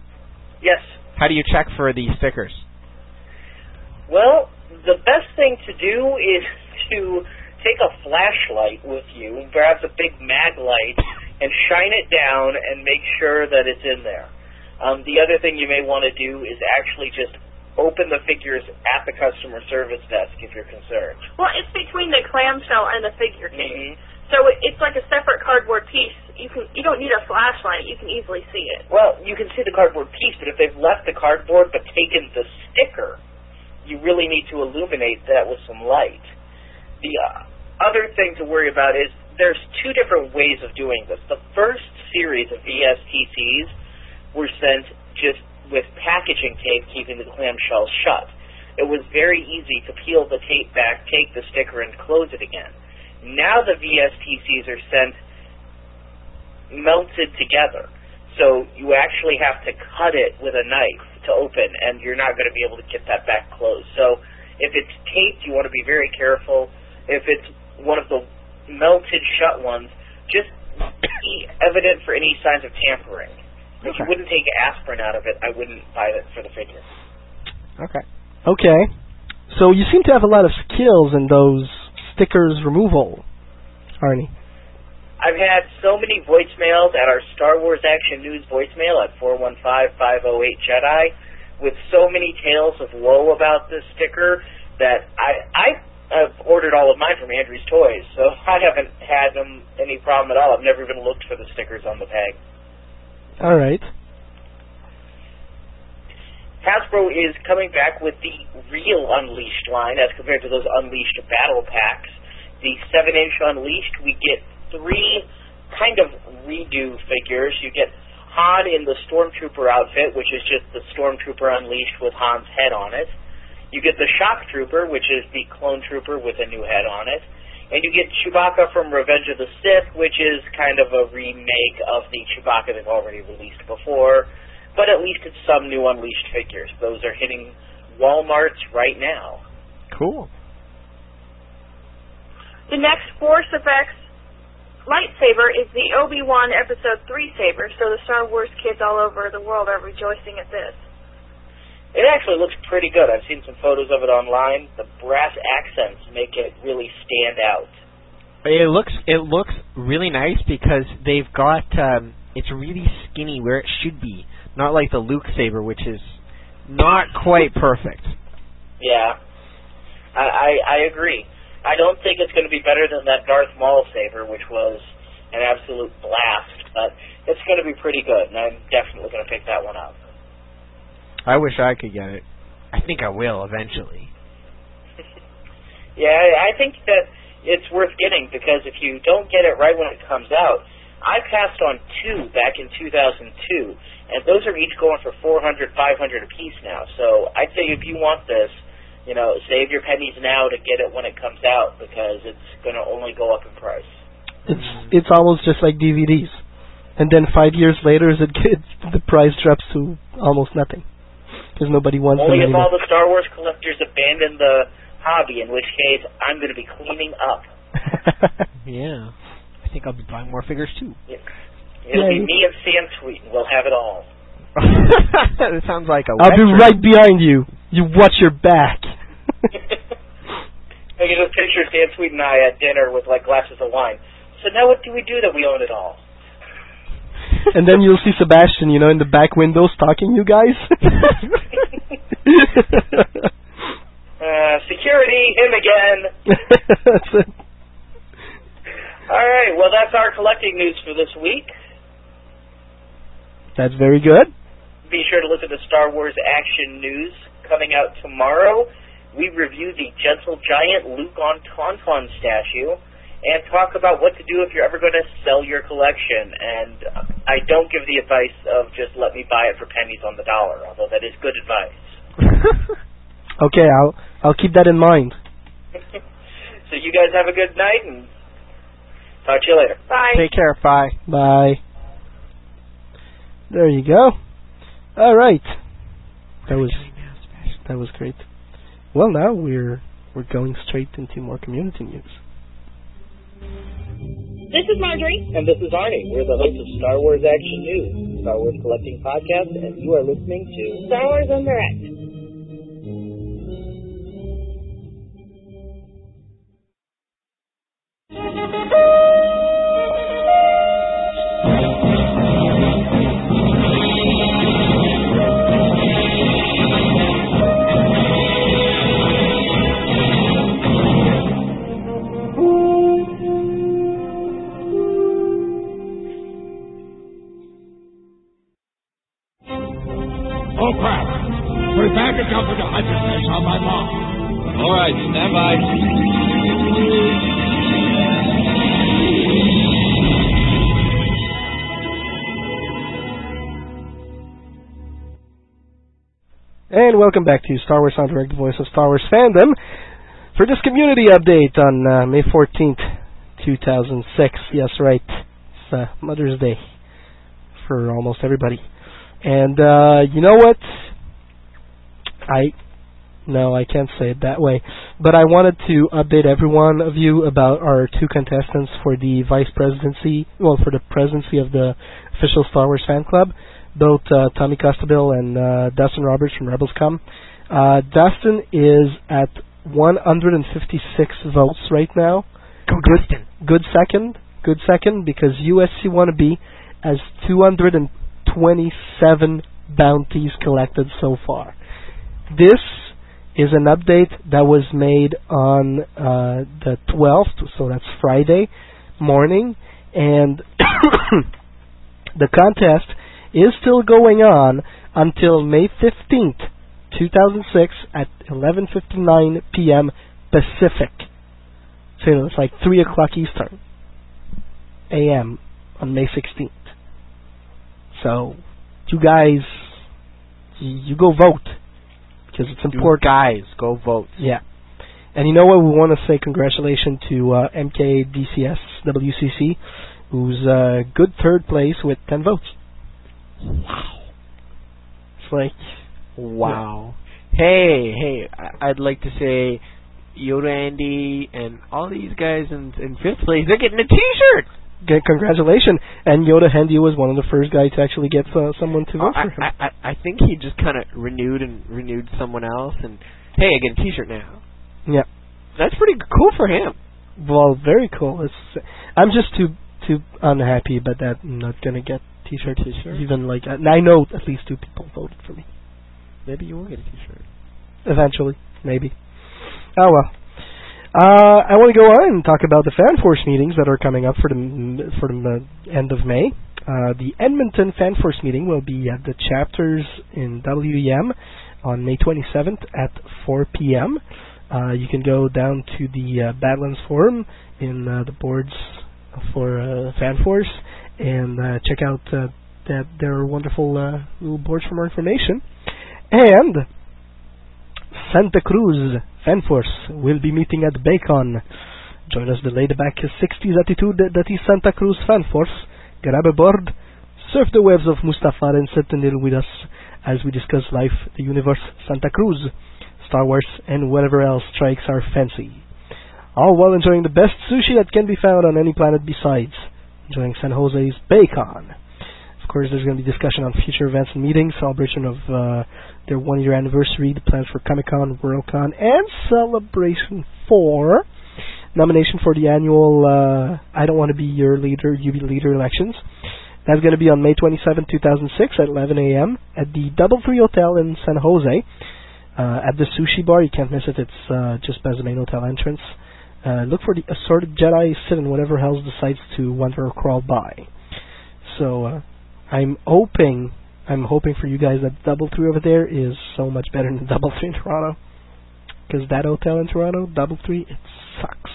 yes. How do you check for these stickers? Well, the best thing to do is to take a flashlight with you, perhaps a big mag light, and shine it down and make sure that it's in there. Um, the other thing you may want to do is actually just open the figures at the customer service desk if you're concerned. Well, it's between the clamshell and the figure case. Mhm. So it's like a separate cardboard piece. You can you don't need a flashlight. You can easily see it. Well, you can see the cardboard piece, but if they've left the cardboard but taken the sticker, you really need to illuminate that with some light. The uh, other thing to worry about is there's two different ways of doing this. The first series of VSTCs were sent just with packaging tape keeping the clamshell shut. It was very easy to peel the tape back, take the sticker, and close it again. Now the VSTCs are sent melted together. So you actually have to cut it with a knife to open, and you're not going to be able to get that back closed. So if it's taped, you want to be very careful. If it's one of the melted shut ones, just be evident for any signs of tampering. If you wouldn't take aspirin out of it, I wouldn't buy it for the figure. Okay. Okay. So you seem to have a lot of skills in those stickers removal, Arnie. I've had so many voicemails at our Star Wars Action News voicemail at 415-508-JEDI with so many tales of woe about this sticker that I I have ordered all of mine from Andrew's Toys, so I haven't had them any problem at all. I've never even looked for the stickers on the tag. All right. Hasbro is coming back with the real Unleashed line as compared to those Unleashed battle packs. The 7-inch Unleashed, we get three kind of redo figures. You get Han in the Stormtrooper outfit, which is just the Stormtrooper Unleashed with Han's head on it. You get the Shock Trooper, which is the Clone Trooper with a new head on it. And you get Chewbacca from Revenge of the Sith, which is kind of a remake of the Chewbacca they've already released before. But at least it's some new Unleashed figures. Those are hitting Walmarts right now. Cool. The next Force FX lightsaber is the Obi-Wan Episode 3 saber, so the Star Wars kids all over the world are rejoicing at this. It actually looks pretty good. I've seen some photos of it online. The brass accents make it really stand out. It looks it looks really nice because they've got um it's really skinny where it should be, not like the Luke saber which is not quite perfect. Yeah, I I, I agree. I don't think it's going to be better than that Darth Maul saber, which was an absolute blast. But it's going to be pretty good, and I'm definitely going to pick that one up. I wish I could get it. I think I will eventually. Yeah, I I think that it's worth getting because if you don't get it right when it comes out, I passed on two back in 2002, and those are each going for 400, 500 a piece now. So I'd say if you want this, you know, save your pennies now to get it when it comes out because it's going to only go up in price. It's it's almost just like DVDs, and then five years later, it gets the price drops to almost nothing because nobody wants Only them if anymore. all the Star Wars collectors abandon the hobby, in which case I'm going to be cleaning up. Yeah. I think I'll be buying more figures too. It'll Yeah, be you- me and Sam Sweet, and we'll have it all. that sounds like a I'll be right behind you. You watch your back. I can just picture Sam Sweet and I at dinner with like glasses of wine. So now what do we do that we own it all? And then you'll see Sebastian, you know, in the back window stalking you guys. uh, security, him again. that's it. All right, well, that's our collecting news for this week. That's very good. Be sure to look at the Star Wars action news coming out tomorrow. We review the Gentle Giant Luke on Tauntaun statue and talk about what to do if you're ever going to sell your collection. And I don't give the advice of just let me buy it for pennies on the dollar, although that is good advice. okay, I'll I'll keep that in mind. so you guys have a good night and talk to you later. Bye. Take care. Bye. Bye. There you go. All right. That was that was great. Well, now we're we're going straight into more community news. This is Marjorie. And this is Arnie. We're the hosts of Star Wars Action News, Star Wars Collecting Podcast, and you are listening to Star Wars en Direct. Oh, welcome back to Star Wars en Direct, the voice of Star Wars fandom, for this community update on uh, May 14th, 2006. Yes, right. It's uh, Mother's Day for almost everybody. And uh, you know what? I no, I can't say it that way. But I wanted to update every one of you about our two contestants for the vice presidency, well, for the presidency of the official Star Wars fan club. Both uh, Tommy Costabile and uh, Dustin Roberts from Rebels.com. Uh, Dustin is at 156 votes right now. Go good, Dustin. good second, good second because USC wannabe has 227 bounties collected so far. This is an update that was made on uh, the 12th, so that's Friday morning, and the contest is still going on until May 15th, 2006 at 11:59 p.m. Pacific. So you know, it's like 3 o'clock Eastern a.m. on May 16th. So you guys, you, go vote because it's important. You guys, go vote. Yeah. And you know what? We want to say congratulations to uh, MKDCS WCC, who's uh, good third place with 10 votes. Wow. It's like, Wow. Hey, hey, I- I'd like to say Yoda Andy and all these guys in, in fifth place, they're getting a t-shirt! yeah, congratulations. And Yoda Handy was one of the first guys to actually get uh, someone to vote I, for him. I, I, I think he just kind of renewed and renewed someone else, and hey, I get a t-shirt now. yeah. That's pretty cool for him. Well, very cool. It's, I'm just too too unhappy about that. I'm not gonna get t-shirts. T-shirt? Even like uh, I know at least two people voted for me. Maybe you will get a t-shirt. Eventually, maybe. Oh well. Uh, I want to go on and talk about the Fan Force meetings that are coming up for the for the end of May. Uh, the Edmonton Fan Force meeting will be at the chapters in WEM on May 27th at 4 p.m. Uh, you can go down to the uh, Badlands Forum in uh, the boards for uh, Fan Force and uh, check out uh, that their wonderful uh, little boards for more information. And Santa Cruz Fan Force will be meeting at Bacon. Join us the laid-back 60s attitude that is Santa Cruz Fan Force. Grab a board, surf the waves of Mustafar and Sentinel with us as we discuss life, the universe, Santa Cruz, Star Wars, and whatever else strikes our fancy. All while enjoying the best sushi that can be found on any planet besides enjoying San Jose's Bacon. Of course, there's going to be discussion on future events and meetings, celebration of uh, their one-year anniversary, the plans for Comic-Con, Worldcon, and Celebration 4. Nomination for the annual uh, I Don't Want to Be Your Leader, Be Leader elections. That's going to be on May 27, 2006 at 11 a.m. at the DoubleTree Hotel in San Jose. Uh, at the sushi bar, you can't miss it. It's uh, just by the main hotel entrance. Uh, look for the assorted Jedi sit and whatever else decides to wander or crawl by. So uh, I'm hoping, I'm hoping for you guys that DoubleTree over there is so much better than DoubleTree in Toronto. Because that hotel in Toronto, DoubleTree, it sucks.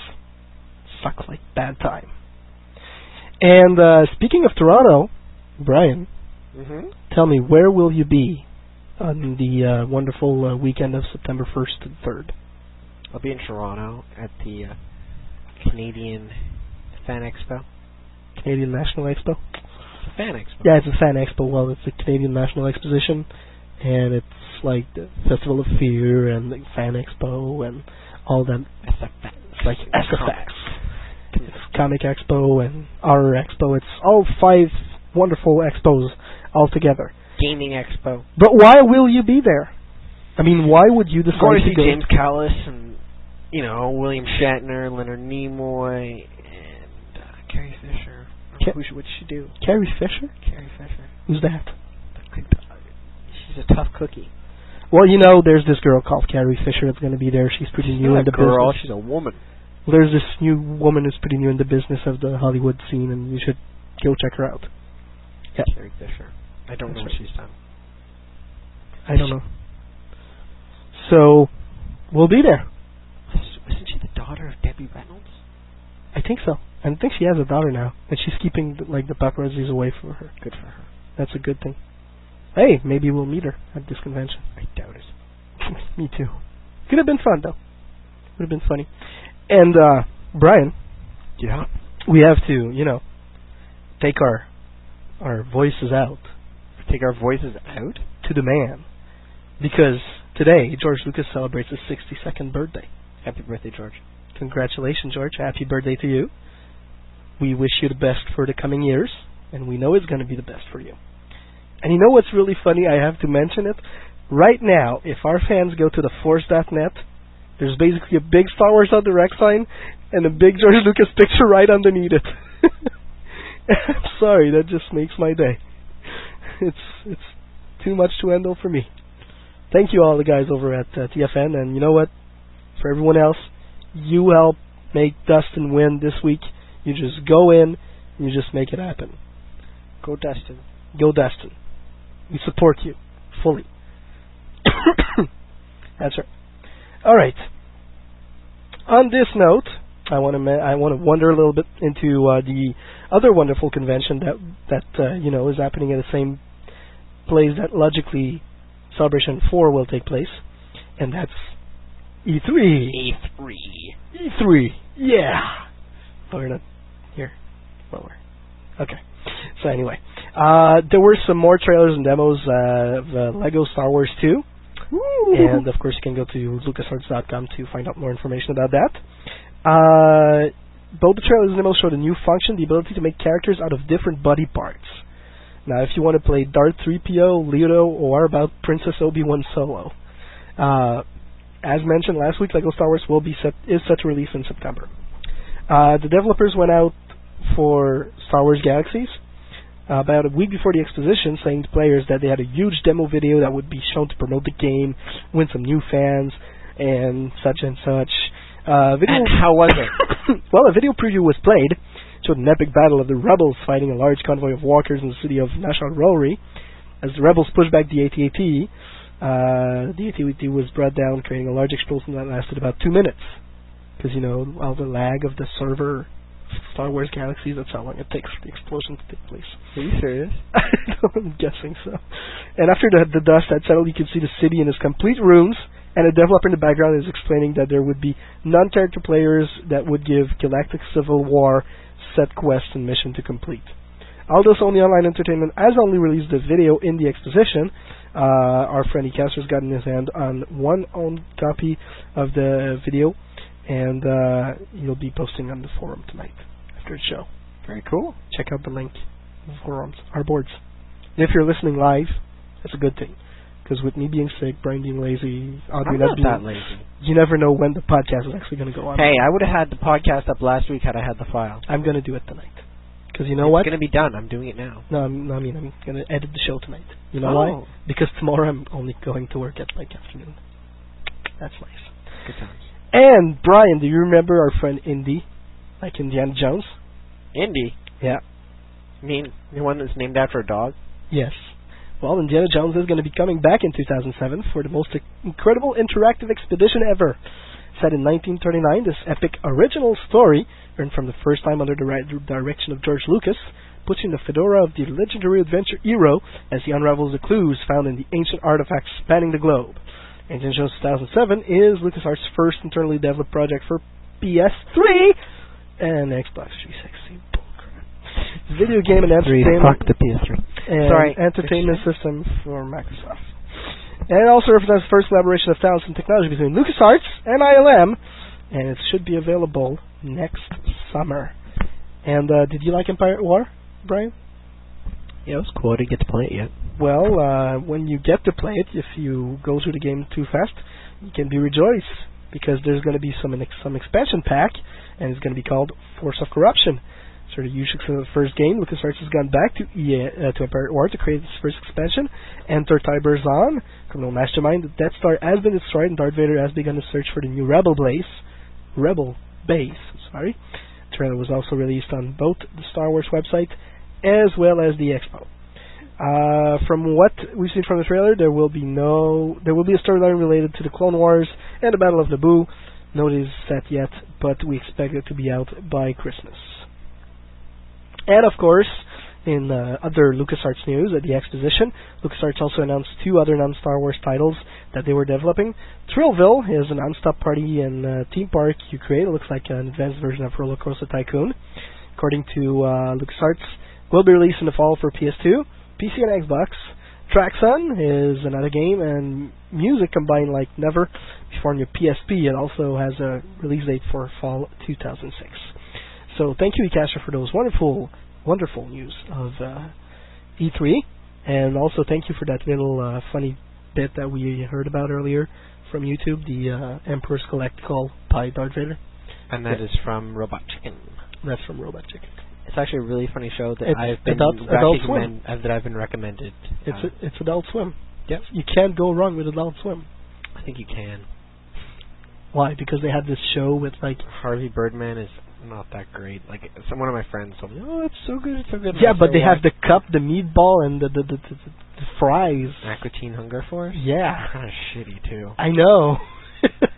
Sucks like bad time. And uh, speaking of Toronto, Brian, Mm-hmm. tell me where will you be on the uh, wonderful uh, weekend of September 1st and 3rd? I'll be in Toronto at the uh, Canadian Fan Expo. Canadian National Expo? It's a fan expo. Yeah, it's a fan expo. Well, it's the Canadian National Exposition, and it's like the Festival of Fear and the Fan Expo and all that. It's like SFX. It's Comic Expo and Horror Expo. It's all five wonderful expos all together. Gaming Expo. But why will you be there? I mean, why would you decide to go? James Callis and you know William Shatner, Leonard Nimoy, and uh, Carrie Fisher. I don't Ca- who should, what should she do? Carrie Fisher? Carrie Fisher. Who's that? She's a tough cookie. Well, you know, there's this girl called Carrie Fisher that's going to be there. She's pretty She's new not in the a girl. business. She's a woman. Well, there's this new woman who's pretty new in the business of the Hollywood scene, and you should go check her out. Yeah. Carrie Fisher. I don't That's know what she's done. I don't know. So, we'll be there. Isn't she the daughter of Debbie Reynolds? I think so. I think she has a daughter now, and she's keeping like the paparazzis away from her. Good for her. That's a good thing. Hey, maybe we'll meet her at this convention. I doubt it. Me too. Could have been fun though. Would have been funny. And uh Brian, Yeah. we have to, you know, take our our voices out Take our voices out. to the man because today George Lucas celebrates his 62nd birthday. Happy birthday, George. Congratulations, George. Happy birthday to you. We wish you the best for the coming years, and we know it's going to be the best for you. And you know what's really funny? I have to mention it. Right now, if our fans go to the Force.net, there's basically a big Star Wars en Direct sign and a big George Lucas picture right underneath it. I'm sorry, that just makes my day. It's it's too much to handle for me. Thank you all the guys over at uh, TFN, and you know what? For everyone else, you help make Dustin win this week. You just go in and you just make it happen. Go Dustin. Go Dustin. We support you fully. That's right. All right. On this note, I want to ma- I want to wander a little bit into uh, the other wonderful convention that that uh, you know is happening at the same place that logically Celebration 4 will take place, and that's E3. E3. E3. Yeah. We're not here. Well, we're okay. So anyway, uh, there were some more trailers and demos uh, of uh, Lego Star Wars 2. And of course, you can go to lucasarts.com to find out more information about that. Uh, both the trailers and demos showed a new function, the ability to make characters out of different body parts. Now, if you want to play Darth 3PO, Leto, or about Princess Obi-Wan Solo, uh, as mentioned last week, Lego Star Wars will be set is set to release in September. Uh, the developers went out for Star Wars Galaxies uh, about a week before the exposition, saying to players that they had a huge demo video that would be shown to promote the game, win some new fans, and such and such. Uh, video And how was it? well, a video preview was played, showed an epic battle of the rebels fighting a large convoy of walkers in the city of National Rowry. As the rebels pushed back the AT-AT, uh, the AT-AT was brought down, creating a large explosion that lasted about two minutes. Because, you know, all the lag of the server Star Wars Galaxies, that's how long it takes for the explosion to take place. Are you serious? I'm guessing so. And after the, the dust had settled, you could see the city in its complete ruins, and a developer in the background is explaining that there would be non-character players that would give Galactic Civil War set quests and mission to complete. Although Sony Online Entertainment has only released the video in the exposition, uh, our friend Caster's gotten his hand on one own copy of the video, and uh, he'll be posting on the forum tonight after the show. Very cool. Check out the link in the forums, our boards. And if you're listening live, that's a good thing. Because with me being sick, Brian being lazy, Audrey I'm not not being, that lazy. you never know when the podcast is actually going to go on. Hey, I would have had the podcast up last week had I had the file. I'm going to do it tonight. Because you know it's what? gonna be done. I'm doing it now. No, I'm, I mean I'm gonna edit the show tonight. You know Oh. why? Because tomorrow I'm only going to work at like afternoon. That's nice. Good times. And Brian, do you remember our friend Indy, like Indiana Jones? Indy. Yeah. You mean the one that's named after a dog? Yes. Well, Indiana Jones is going to be coming back in 2007 for the most incredible interactive expedition ever. Set in 1939, this epic original story, earned from the first time under the ri- direction of George Lucas, puts you in the fedora of the legendary adventure hero as he unravels the clues found in the ancient artifacts spanning the globe. Indiana Jones 2007 is LucasArts' first internally developed project for PS3 and Xbox 360. Video game and entertainment. Fuck the PS3. And Sorry. entertainment system for Microsoft. And it also represents the first collaboration of talents and technology between LucasArts and ILM, and it should be available next summer. And uh, did you like Empire at War, Brian? Yeah, it was cool. I didn't get to play it yet. Well, uh, when you get to play it, if you go through the game too fast, you can be rejoiced because there's going to be some some expansion pack, and it's going to be called Force of Corruption. So the usual for the first game, LucasArts has gone back to EA, uh, to Empire War to create its first expansion. Enter Tyber Zann, criminal mastermind. The Death Star has been destroyed, and Darth Vader has begun to search for the new Rebel base. Rebel base, sorry. The trailer was also released on both the Star Wars website as well as the Expo. Uh, from what we've seen from the trailer, there will be no, there will be a storyline related to the Clone Wars and the Battle of Naboo. No date is set yet, but we expect it to be out by Christmas. And of course, in uh, other LucasArts news at the exposition, LucasArts also announced two other non-Star Wars titles that they were developing. Thrillville is a non-stop party and uh, theme park you create. It looks like an advanced version of Roller Coaster Tycoon. According to uh, LucasArts, will be released in the fall for PS2, PC, and Xbox. Traxon is another game, and music combined like never before on your PSP. It also has a release date for fall 2006. So thank you, Ecasher, for those wonderful, wonderful news of uh, E3, and also thank you for that little uh, funny bit that we heard about earlier from YouTube, the uh, Emperor's Collect call by Darth Vader. And that Yeah. is from Robot Chicken. That's from Robot Chicken. It's actually a really funny show that It's I've been Adult- Adult recommend, uh, that I've been recommended. It's uh, a, it's Adult Swim. Yep. You can't go wrong with Adult Swim. I think you can. Why? Because they had this show with like Harvey Birdman is not that great. Like some one of my friends told me, "Oh, it's so good, it's so good." Yeah, but they have the cup, the meatball, and the the the, the, the fries. Aqua Teen Hunger Force. Yeah. kind of shitty too. I know.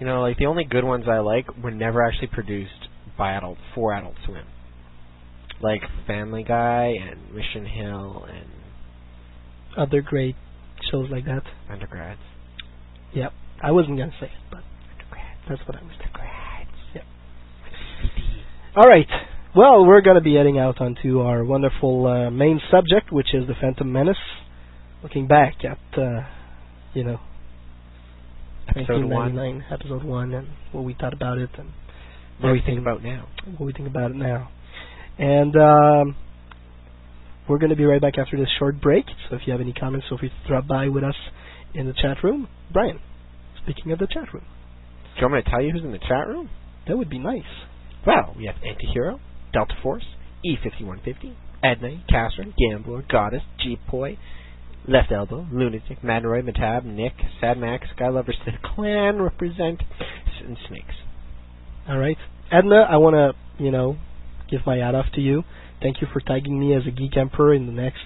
You know, like the only good ones I like were never actually produced by adult for Adult Swim, like Family Guy and Mission Hill and Other great shows like that. Undergrads. Yep. I wasn't gonna say it, but undergrads. that's what I was thinking. All right. Well, we're gonna be heading out onto our wonderful uh, main subject, which is the Phantom Menace. Looking back at, uh, you know, Episode one. episode one, and what we thought about it, and What we think about now? what we think about it now. And um, we're going to be right back after this short break. So if you have any comments, feel free to drop by with us in the chat room. Brian, speaking of the chat room, Do you want me to tell you who's in the chat room? that would be nice. Well, we have Antihero, Delta Force, E5150, Edna, Catherine, Gambler, Goddess, Jeep Boy, Left Elbow, Lunatic, Madroy, Matab, Nick, Sad Max, Skylover, Sith Clan represent, and Snakes. All right, Edna, I want to you know give my hat off to you. Thank you for tagging me as a geek emperor in the next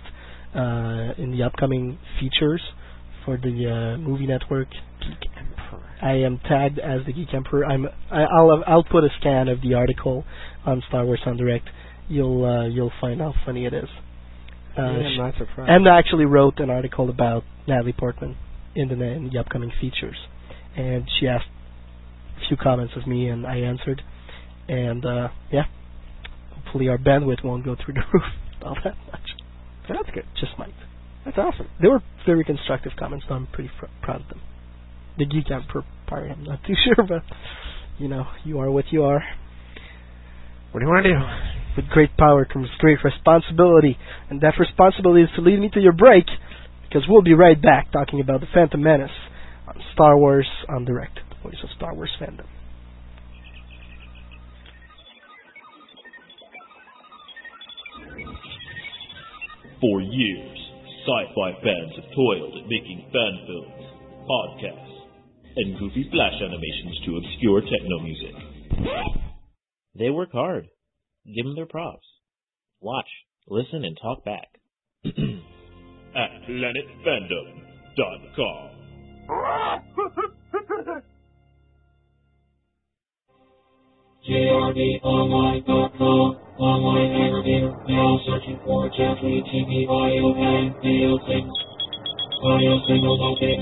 uh, in the upcoming features for the uh, movie network. Geek Emperor. I am tagged as the Geek Emperor. I'm. I, I'll I'll put a scan of the article on Star Wars en Direct. You'll uh, you'll find how funny it is. Uh, yeah, I'm not surprised. and I actually wrote an article about Natalie Portman in the in the upcoming features, and she asked a few comments of me, and I answered, and uh, yeah, hopefully our bandwidth won't go through the roof all that much. But that's good. Just might. That's awesome. They were very constructive comments, so I'm pretty fr- proud of them. The Geek Emperor part, I'm not too sure, but you know, you are what you are. What do you want to do? With great power comes great responsibility, and that responsibility is to lead me to your break, because we'll be right back talking about the Phantom Menace on Star Wars en Direct, the voice of Star Wars fandom. For years, sci-fi fans have toiled at making fan films, podcasts, and goofy flash animations to obscure techno music. They work hard. Give them their props. Watch, listen, and talk back. at planetfandom.com. JRBOnline.com, online aggregator, now searching for Gently TV audio and video signals. Audio signals okay.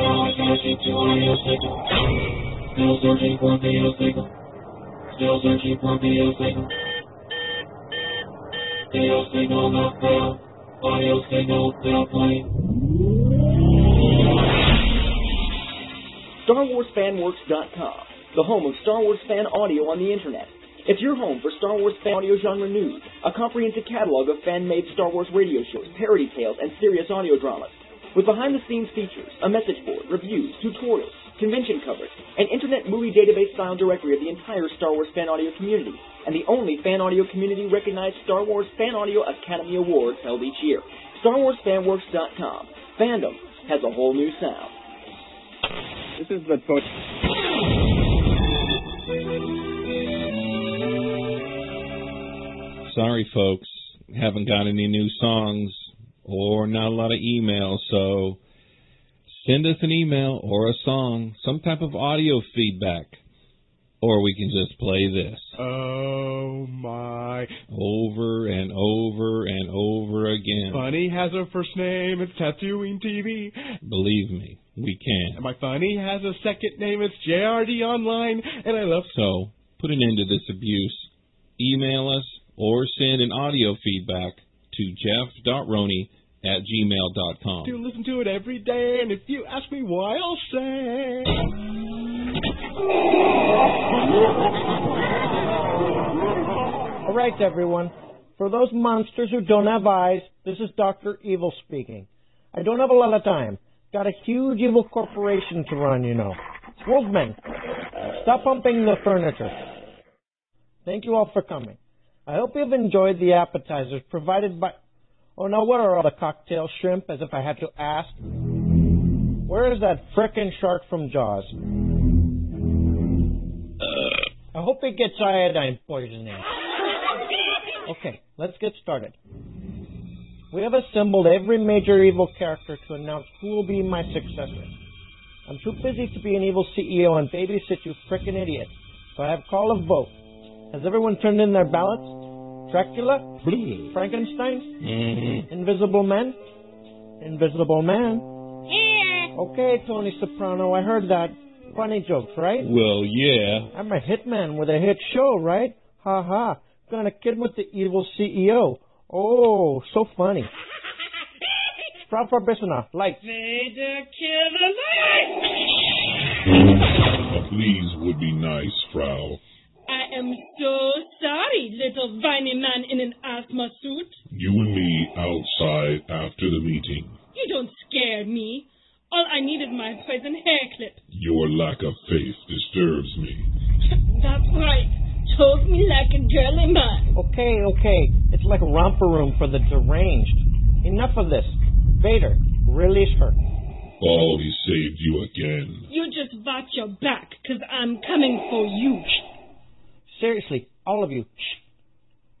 Now attaching to audio signal. Still searching for video signal. Still searching for video signal. Video signal not found. Audio signal now playing. StarWarsFanWorks.com, the home of Star Wars fan audio on the internet. It's you're home for Star Wars fan audio genre news, a comprehensive catalog of fan-made Star Wars radio shows, parody tales, and serious audio dramas, with behind-the-scenes features, a message board, reviews, tutorials, convention coverage, an internet movie database style directory of the entire Star Wars fan audio community, and the only fan audio community recognized Star Wars Fan Audio Academy Awards held each year. StarWarsFanWorks.com. Fandom has a whole new sound. This is the Sorry, folks, haven't got any new songs or not a lot of emails, so send us an email or a song, some type of audio feedback, or we can just play this Oh my. over and over and over again. Funny has a first name, it's Tatooine TV. Believe me, we can. And my funny has a second name, it's JRD Online, and I love. So, put an end to this abuse. Email us or send an audio feedback to jeff.roney at gmail.com. To listen to it every day, and if you ask me why, I'll say. All right, everyone. For those monsters who don't have eyes, this is Dr. Evil speaking. I don't have a lot of time. Got a huge evil corporation to run, you know. Wolfman, stop pumping the furniture. Thank you all for coming. I hope you've enjoyed the appetizers provided by. Oh, now what are all the cocktail shrimp, as if I had to ask? Where is that frickin' shark from Jaws? I hope it gets iodine poisoning. Okay, let's get started. We have assembled every major evil character to announce who will be my successor. I'm too busy to be an evil CEO and babysit you frickin' idiot, so I have call a vote. Has everyone turned in their ballots? Dracula? Frankenstein? Mm-hmm. Invisible Man? Invisible Man? Here. Okay, Tony Soprano, I heard that. Funny jokes, right? Well, yeah. I'm a hitman with a hit show, right? Ha ha. Gonna kid with the evil CEO. Oh, so funny. Frau Farbissina, lights. Vader, kill the A please would be nice, Frau. I am so sorry, little whiny man in an asthma suit. You and me outside after the meeting. You don't scare me. All I need is my poison hair clip. Your lack of faith disturbs me. That's right. Choke me like a girly man. Okay, okay. It's like a romper room for the deranged. Enough of this. Vader, release her. Oh, he saved you again. You just watch your back, because I'm coming for you. Seriously, all of you. Shh.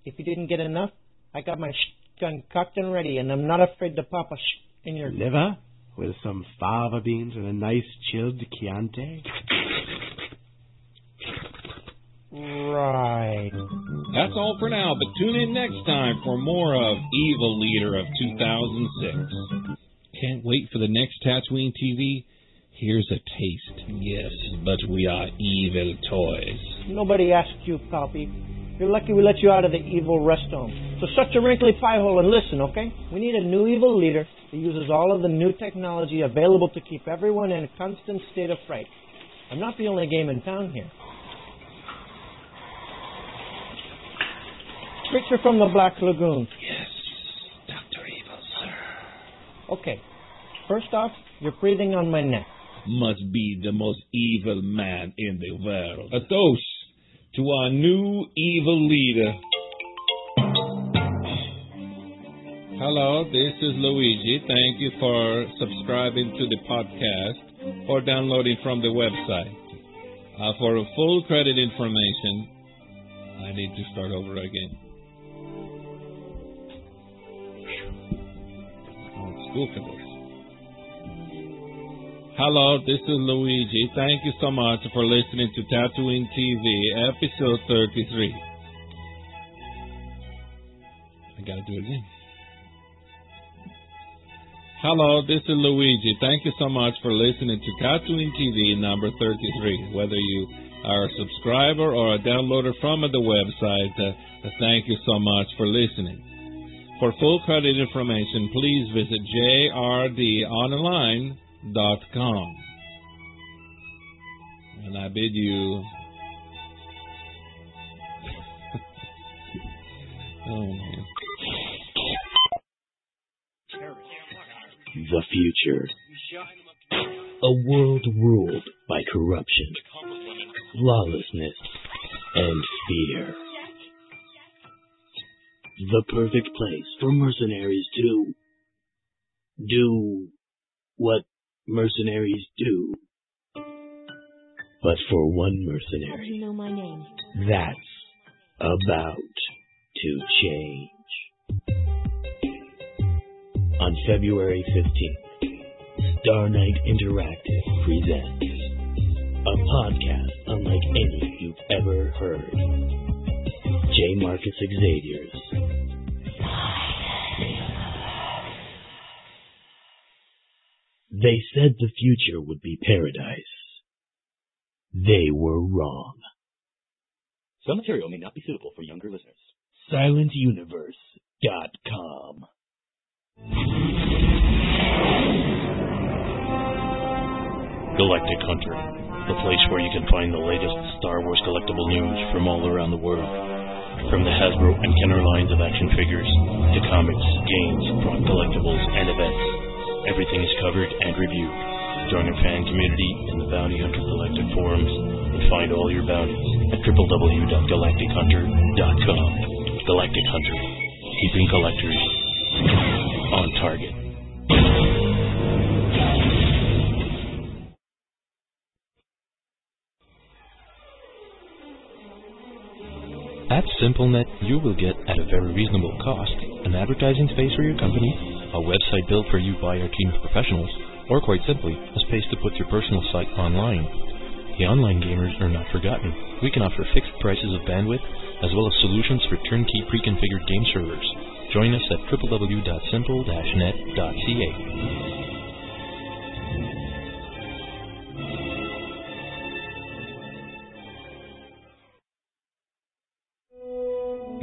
If you didn't get enough, I got my sh- gun cocked and ready, and I'm not afraid to pop a sh- in your Liver with some fava beans and a nice chilled Chianti. Right. That's all for now, but tune in next time for more of Evil Leader of 2006. Can't wait for the next Tatooine TV? Here's a taste. Yes, but we are evil toys. Nobody asked you, Poppy. You're lucky we let you out of the evil rest home. So shut your wrinkly pie hole and listen, okay? We need a new evil leader who uses all of the new technology available to keep everyone in a constant state of fright. I'm not the only game in town here. Creature from the Black Lagoon. Yes, Dr. Evil, sir. Okay. First off, you're breathing on my neck. Must be the most evil man in the world. A toast to our new evil leader. Hello, this is Luigi. Thank you for subscribing to the podcast or downloading from the website. Uh, for full credit information, I need to start over again. Oh, for Hello, this is Luigi. Thank you so much for listening to Tatooine TV, episode 33. I gotta do it again. Hello, this is Luigi. Thank you so much for listening to Tatooine TV number 33. Whether you are a subscriber or a downloader from the website, uh, thank you so much for listening. For full credit information, please visit jrdonline.com. And I bid you. oh, man. The future. A world ruled by corruption, lawlessness, and fear. The perfect place for mercenaries to do what mercenaries do. But for one mercenary, You know my name. that's about to change. On February 15th, Star Night Interactive presents a podcast unlike any you've ever heard. J. Marcus Xavier's They said the future would be paradise. They were wrong. Some material may not be suitable for younger listeners. SilentUniverse.com. Galactic Hunter, the place where you can find the latest Star Wars collectible news from all around the world. From the Hasbro and Kenner lines of action figures to comics, games, prop collectibles, and events, everything is covered and reviewed. Join our fan community in the Bounty Hunter Collective forums and find all your bounties at www.galactichunter.com. Galactic Hunter, keeping collectors on target. At SimpleNet, you will get, at a very reasonable cost, an advertising space for your company, a website built for you by our team of professionals, or quite simply, a space to put your personal site online. The online gamers are not forgotten. We can offer fixed prices of bandwidth, as well as solutions for turnkey pre-configured game servers. Join us at www.simple-net.ca.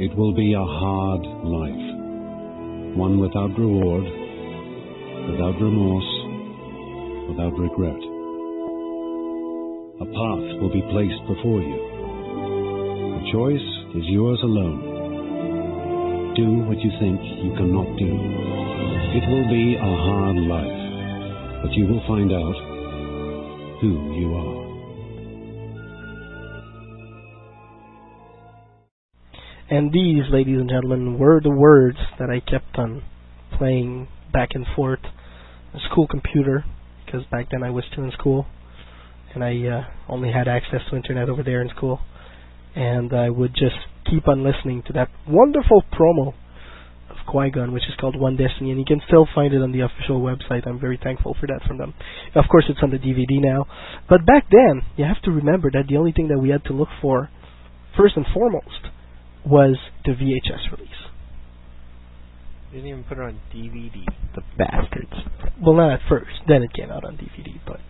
It will be a hard life, one without reward, without remorse, without regret. A path will be placed before you. The choice is yours alone. Do what you think you cannot do. It will be a hard life, but you will find out who you are. And these, ladies and gentlemen, were the words that I kept on playing back and forth a school computer because back then I was still in school and I uh, only had access to internet over there in school and I would just keep on listening to that wonderful promo of Qui-Gon which is called One Destiny and you can still find it on the official website. I'm very thankful for that from them. Of course it's on the DVD now. But back then, you have to remember that the only thing that we had to look for first and foremost was the VHS release. They didn't even put it on DVD. The bastards. Well, not at first. Then it came out on DVD. But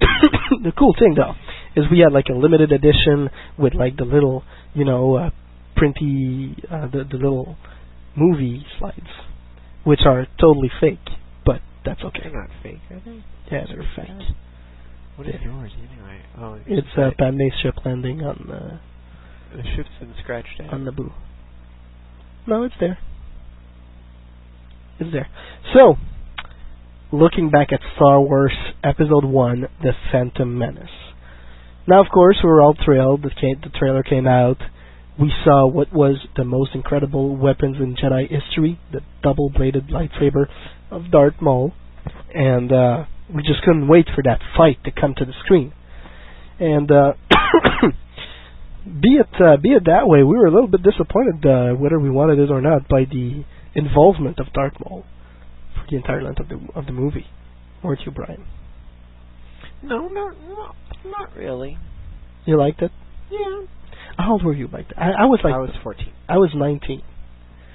the cool thing, though, is we had like a limited edition with like the little, you know, uh, printy, uh, the the little movie slides, which are totally fake. But that's okay. They're not fake, are they? Yeah, they're fake. What is Yeah. yours anyway? Oh, It's uh, Padme's ship landing on uh, the ship's been scratched out. on Naboo. No, it's there. It's there. So, looking back at Star Wars Episode 1, The Phantom Menace. Now, of course, we were all thrilled. The, ca- the trailer came out. we saw what was the most incredible weapons in Jedi history, the double-bladed lightsaber of Darth Maul, and uh, we just couldn't wait for that fight to come to the screen. And uh, be it uh, be it that way, we were a little bit disappointed, uh, whether we wanted it or not, by the involvement of Darth Maul for the entire length of the of the movie. Weren't you, Brian? No, not not not really. You liked it? Yeah. How old were you like that? I, I was like I was 14. I was 19.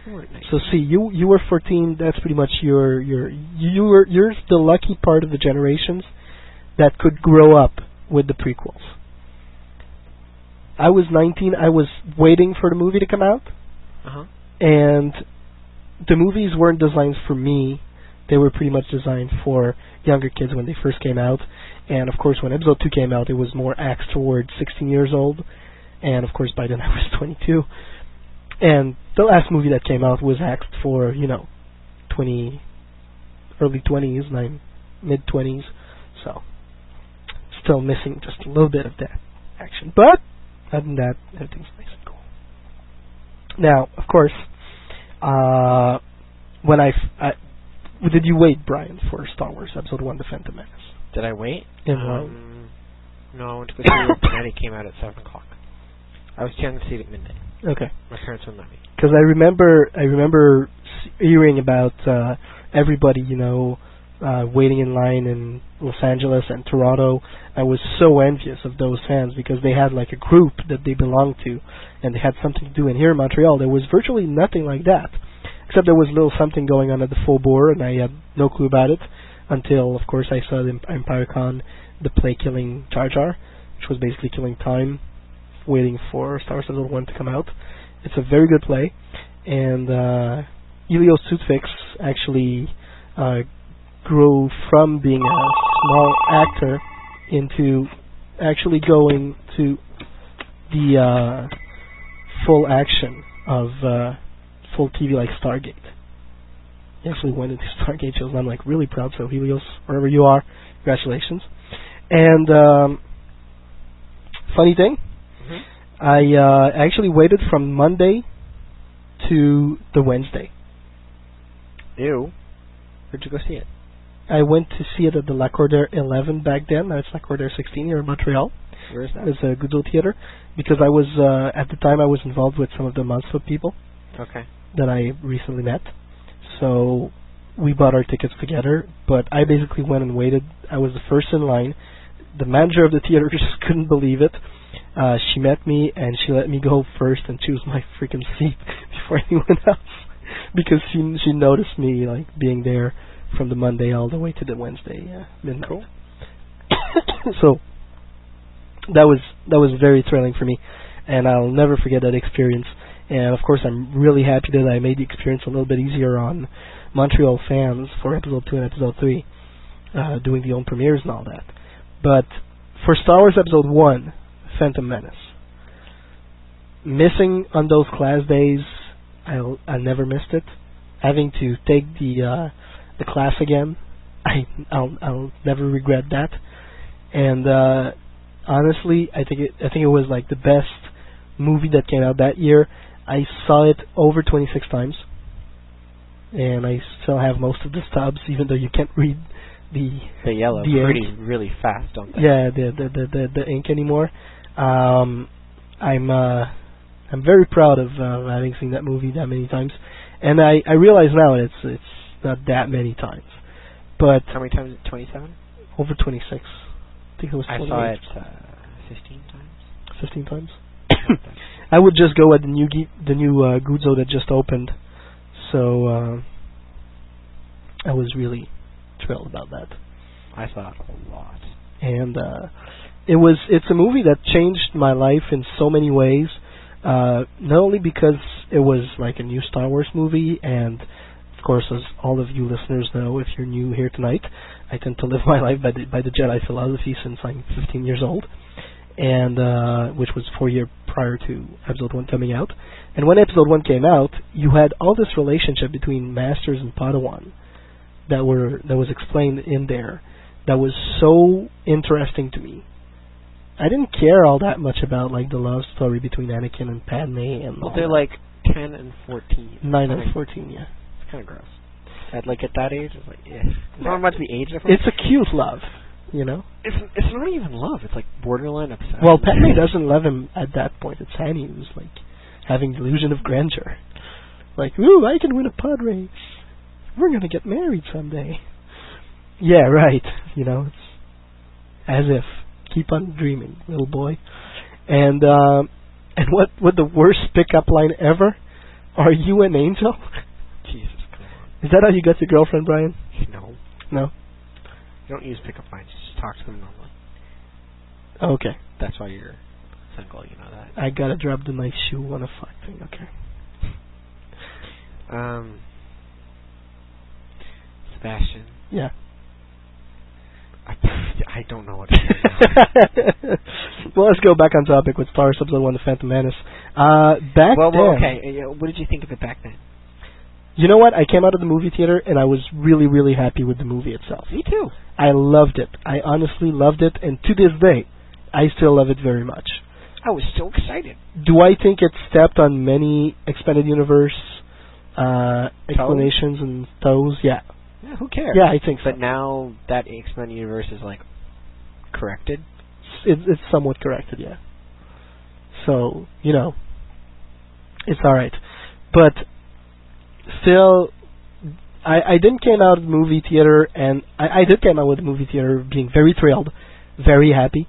You weren't nice. So see, you you were 14. That's pretty much your your you were you're the lucky part of the generations that could grow up with the prequels. I was 19. I was waiting for the movie to come out, Uh-huh. and the movies weren't designed for me. They were pretty much designed for younger kids when they first came out. And of course, when Episode 2 came out, it was more axed towards 16 years old. And of course, by then I was 22. And the last movie that came out was axed for, you know, 20, early 20s, nine, mid 20s. So, still missing just a little bit of that action. But, other than that, everything's nice and cool. Now, of course, uh, when I, f- I did you wait, Brian, for Star Wars Episode One: The Phantom Menace? Did I wait? In um, No, I went to go see it. It came out at 7 o'clock. I was trying to see it at midnight. Okay. My parents wouldn't let me. Because I remember, I remember hearing about uh, everybody, you know, uh, waiting in line in Los Angeles and Toronto. I was so envious of those fans because they had like a group that they belonged to, and they had something to do. And here in Montreal, there was virtually nothing like that, except there was a little something going on at the bore, and I had no clue about it until, of course, I saw the Empire Con, the play killing Jar Jar, which was basically killing time, waiting for Star Wars Episode One to come out. It's a very good play, and uh, Elio Sutfix actually uh, grew from being a small actor into actually going to the uh, full action of uh, full TV like Stargate. He actually went into Stargate shows, and I'm like really proud. So Helios, wherever you are, congratulations. And um, funny thing, I uh, actually waited from Monday to the Wednesday. Ew. Where'd you go see it? I went to see it at the Lacordaire 11 back then. Now it's Lacordaire 16 here in Montreal. Where is that? It's a Guzzo Theater because I was uh, at the time I was involved with some of the Monster people Okay. that I recently met. So we bought our tickets together, but I basically went and waited. I was the first in line. The manager of the theater just couldn't believe it. Uh, she met me and she let me go first and choose my freaking seat before anyone else because she she noticed me like being there from the Monday all the way to the Wednesday uh, midnight. Cool. so that was that was very thrilling for me, and I'll never forget that experience. And of course, I'm really happy that I made the experience a little bit easier on Montreal fans for episode two and episode three, uh, doing the own premieres and all that. But for Star Wars Episode One, Phantom Menace, missing on those class days, I'll I never missed it. Having to take the uh, the class again, I I'll I'll never regret that. And uh, honestly, I think it I think it was like the best movie that came out that year. I saw it over 26 times, and I still have most of the stubs, even though you can't read the the yellow the pretty ink. really fast, don't they? Yeah, the the the the, the ink anymore. Um, I'm uh, I'm very proud of uh, having seen that movie that many times, and I I realize now it's it's not that many times, but How many times? Twenty-seven. over 26. I think it was. I saw it uh, fifteen times. 15 times. I would just go at the new ge- the new uh, Guzzo that just opened, so uh, I was really thrilled about that. I saw it a lot. And uh, it was it's a movie that changed my life in so many ways. Uh, not only because it was like a new Star Wars movie, and course, as all of you listeners know, if you're new here tonight, I tend to live my life by the by the Jedi philosophy since I'm 15 years old and uh, which was four years prior to episode one coming out. And when episode one came out, you had all this relationship between masters and Padawan that were that was explained in there. That was so interesting to me. I didn't care all that much about like the love story between Anakin and Padme and Well, they're that. like ten and fourteen. nine and fourteen. Yeah, kind of gross. At like at that age, it's like yeah. It's not much the age difference. it's a cute love, you know. It's it's not even love. It's like borderline obsession. Well, Padme doesn't love him at that point. It's Annie who's like having delusion of grandeur. Like, ooh, I can win a pod race. We're gonna get married someday. Yeah, right. You know, it's as if keep on dreaming, little boy. And um, and what what the worst pickup line ever? Are you an angel? Jesus, come on. Is that how you got your girlfriend, Brian? No, No. you don't use pickup lines. Just talk to them normally. Okay. That's why you're single. You know that. I gotta drop the nice shoe on a fuck thing. Okay. Um, Sebastian, Yeah. I, I don't know what to say. well, let's go back on topic with Star Episode One: The Phantom Menace. Uh, back well, then, well, okay. uh, What did you think of it back then? You know what? I came out of the movie theater and I was really, really happy with the movie itself. Me too. I loved it. I honestly loved it, and to this day, I still love it very much. I was so excited. Do I think it stepped on many expanded universe uh, explanations and toes? Yeah. Yeah, who cares? Yeah, I think so. But now that Men universe is like corrected. It's, it's somewhat corrected, yeah. So you know, it's all right, but still, I I didn't came out of the movie theater, and I, I did came out with the movie theater being very thrilled, very happy.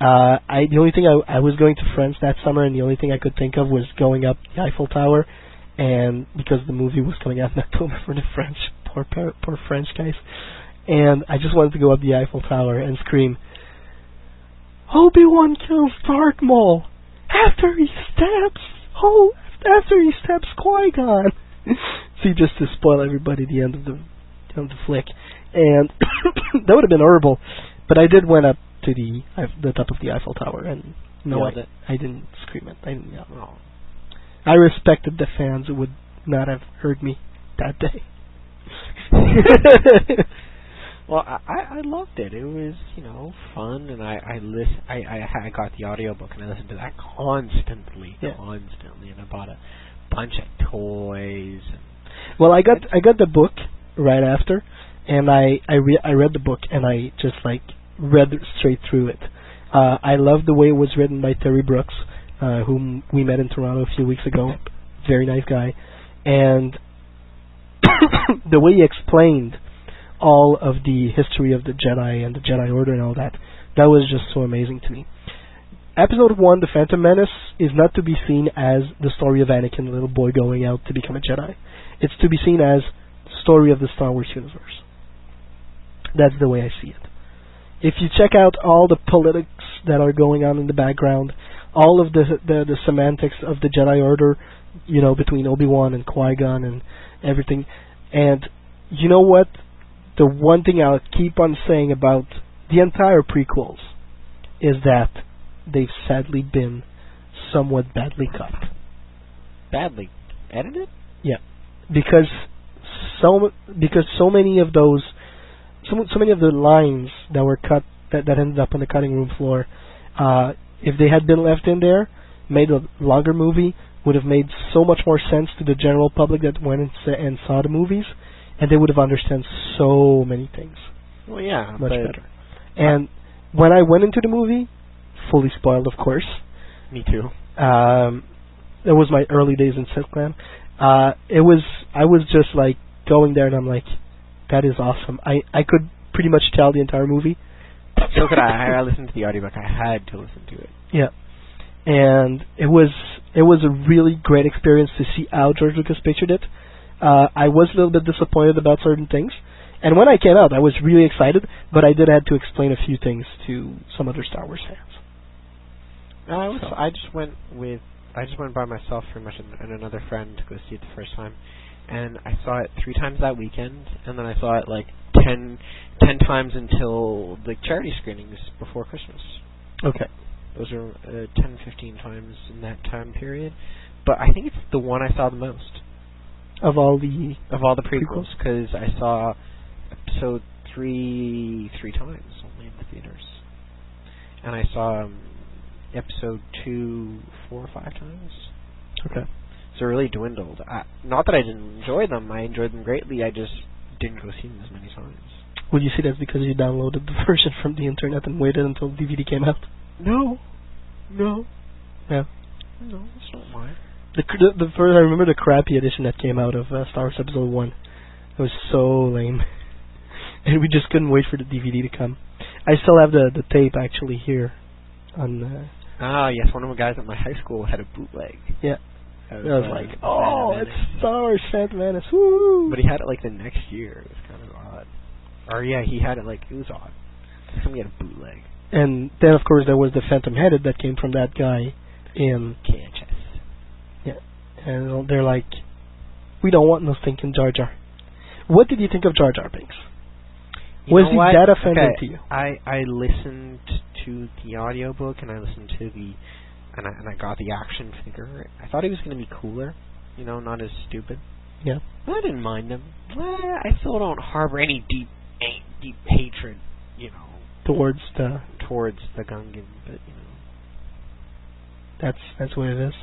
Uh, I the only thing I I was going to France that summer, and the only thing I could think of was going up the Eiffel Tower, and because the movie was coming out in October for the French, poor poor, French guys, and I just wanted to go up the Eiffel Tower and scream, Obi Wan kills Darth Maul after he stabs oh after he stabs Qui Gon. See, just to spoil everybody the end of the end of the flick, and that would have been horrible. But I did went up to the the top of the Eiffel Tower, and no, I, I didn't scream it. I didn't yell. I respected the fans who would not have heard me that day. Well, I I I loved it. It was you know fun, and I I listen. I I I got the audiobook and I listened to that constantly, Yeah. constantly, and I bought a bunch of toys. Well, I got I got the book right after, and I I re- I read the book and I just like read straight through it. Uh, I love the way it was written by Terry Brooks, uh, whom we met in Toronto a few weeks ago. Very nice guy, and the way he explained all of the history of the Jedi and the Jedi Order and all that, that was just so amazing to me. Episode 1, The Phantom Menace, is not to be seen as the story of Anakin, the little boy going out to become a Jedi. It's to be seen as the story of the Star Wars universe. That's the way I see it. If you check out all the politics that are going on in the background, all of the the, the semantics of the Jedi Order, you know, between Obi Wan and Qui Gon and everything, and you know what? The one thing I'll keep on saying about the entire prequels is that they've sadly been somewhat badly cut. badly edited. Yeah, because so because so many of those, so so many of the lines that were cut that that ended up on the cutting room floor, uh, if they had been left in there, made a longer movie, would have made so much more sense to the general public that went and, sa- and saw the movies, and they would have understood so many things Well, yeah, much better. And when I went into the movie, fully spoiled, of course. me too. Um, it was my early days in Silkland. Uh, it was I was just like going there, and I'm like, that is awesome. I I could pretty much tell the entire movie. So could I. I listened to the audiobook. I had to listen to it. Yeah, and it was it was a really great experience to see how George Lucas pictured it. Uh, I was a little bit disappointed about certain things, and when I came out, I was really excited, but I did have to explain a few things to some other Star Wars fans. No, I was. So- I just went with. I just went by myself, pretty much, and, and another friend to go see it the first time, and I saw it three times that weekend, and then I saw it like ten, ten times until the charity screenings before Christmas. Okay. Those are uh, 10, 15 times in that time period. But I think it's the one I saw the most Of all the of all the prequels Prequels? because I saw episode three three times only in the theaters. and I saw um, episode two four or five times. Okay. So it really dwindled. I, not that I didn't enjoy them; I enjoyed them greatly. I just didn't go see them as many times. Would you see that's because you downloaded the version from the internet and waited until the DVD came out? No, no, Yeah. no, that's not why. The cr- the, the first I remember the crappy edition that came out of uh, Star Wars Episode One. It was so lame, and we just couldn't wait for the DVD to come. I still have the the tape actually here. On uh, Ah, yes, one of the guys at my high school had a bootleg. yeah, Of, I was uh, like, oh, it's Star Wars Phantom Menace. Woo! But he had it like the next year. It was kind of odd. Or yeah, he had it like it was odd. Somebody had a bootleg. And then of course there was the Phantom Edit that came from that guy in KHS. Yeah. And they're like, we don't want no stinking Jar Jar. What did you think of Jar Jar Binks? You Was he what? that offending okay. to you? I I listened to the audiobook and I listened to the and I and I got the action figure. I thought he was going to be cooler, you know, not as stupid. Yeah. I didn't mind him. I still don't harbor any deep deep hatred, you know, Towards the towards the Gungan, but you know. that's that's what it is.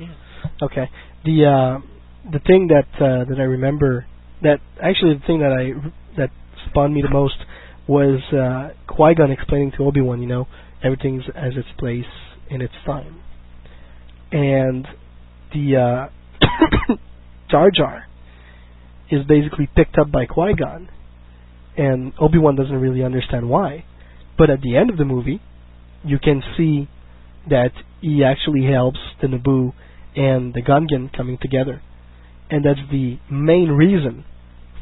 Yeah. Okay. The uh the thing that uh that I remember that actually the thing that I that spawned me the most was uh Qui Gon explaining to Obi Wan, you know, everything's as its place in its time. And the uh Jar Jar is basically picked up by Qui Gon and Obi Wan doesn't really understand why. But at the end of the movie you can see that he actually helps the Naboo and the Gungan coming together. And that's the main reason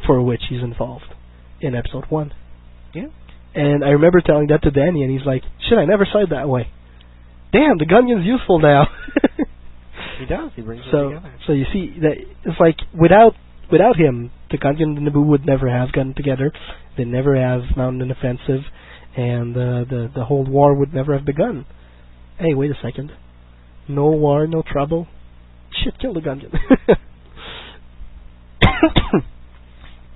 for which he's involved in episode one. Yeah. And I remember telling that to Danny and he's like, Shit, I never saw it that way. Damn, the Gungan's useful now. He does. He brings so together. so you see that it's like without without him, the Gungan and the Naboo would never have gotten together. They'd never have mounted an offensive and uh, the the whole war would never have begun. Hey, wait a second. No war, no trouble. Shit, kill the Gungan.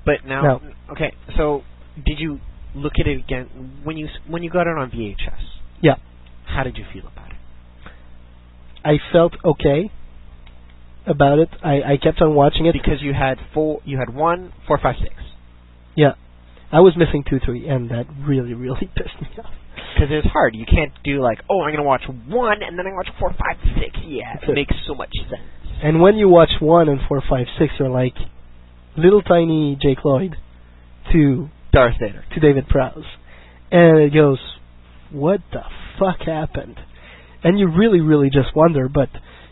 But now, Now- okay. So, did you look at it again when you when you got it on VHS? Yeah. How did you feel about it? I felt okay about it. I, I kept on watching it. Because you had four, you had one, four, five, six. Yeah. I was missing two, three, and that really, really pissed me off. Because it's hard. You can't do like, oh, I'm gonna watch one and then I watch four, five, six. Yeah, it. makes so much sense. And when you watch one and four, five, six, you're like little tiny Jake Lloyd to Darth Vader. to David Prowse, and it goes, "What the fuck happened?" And you really, really just wonder, but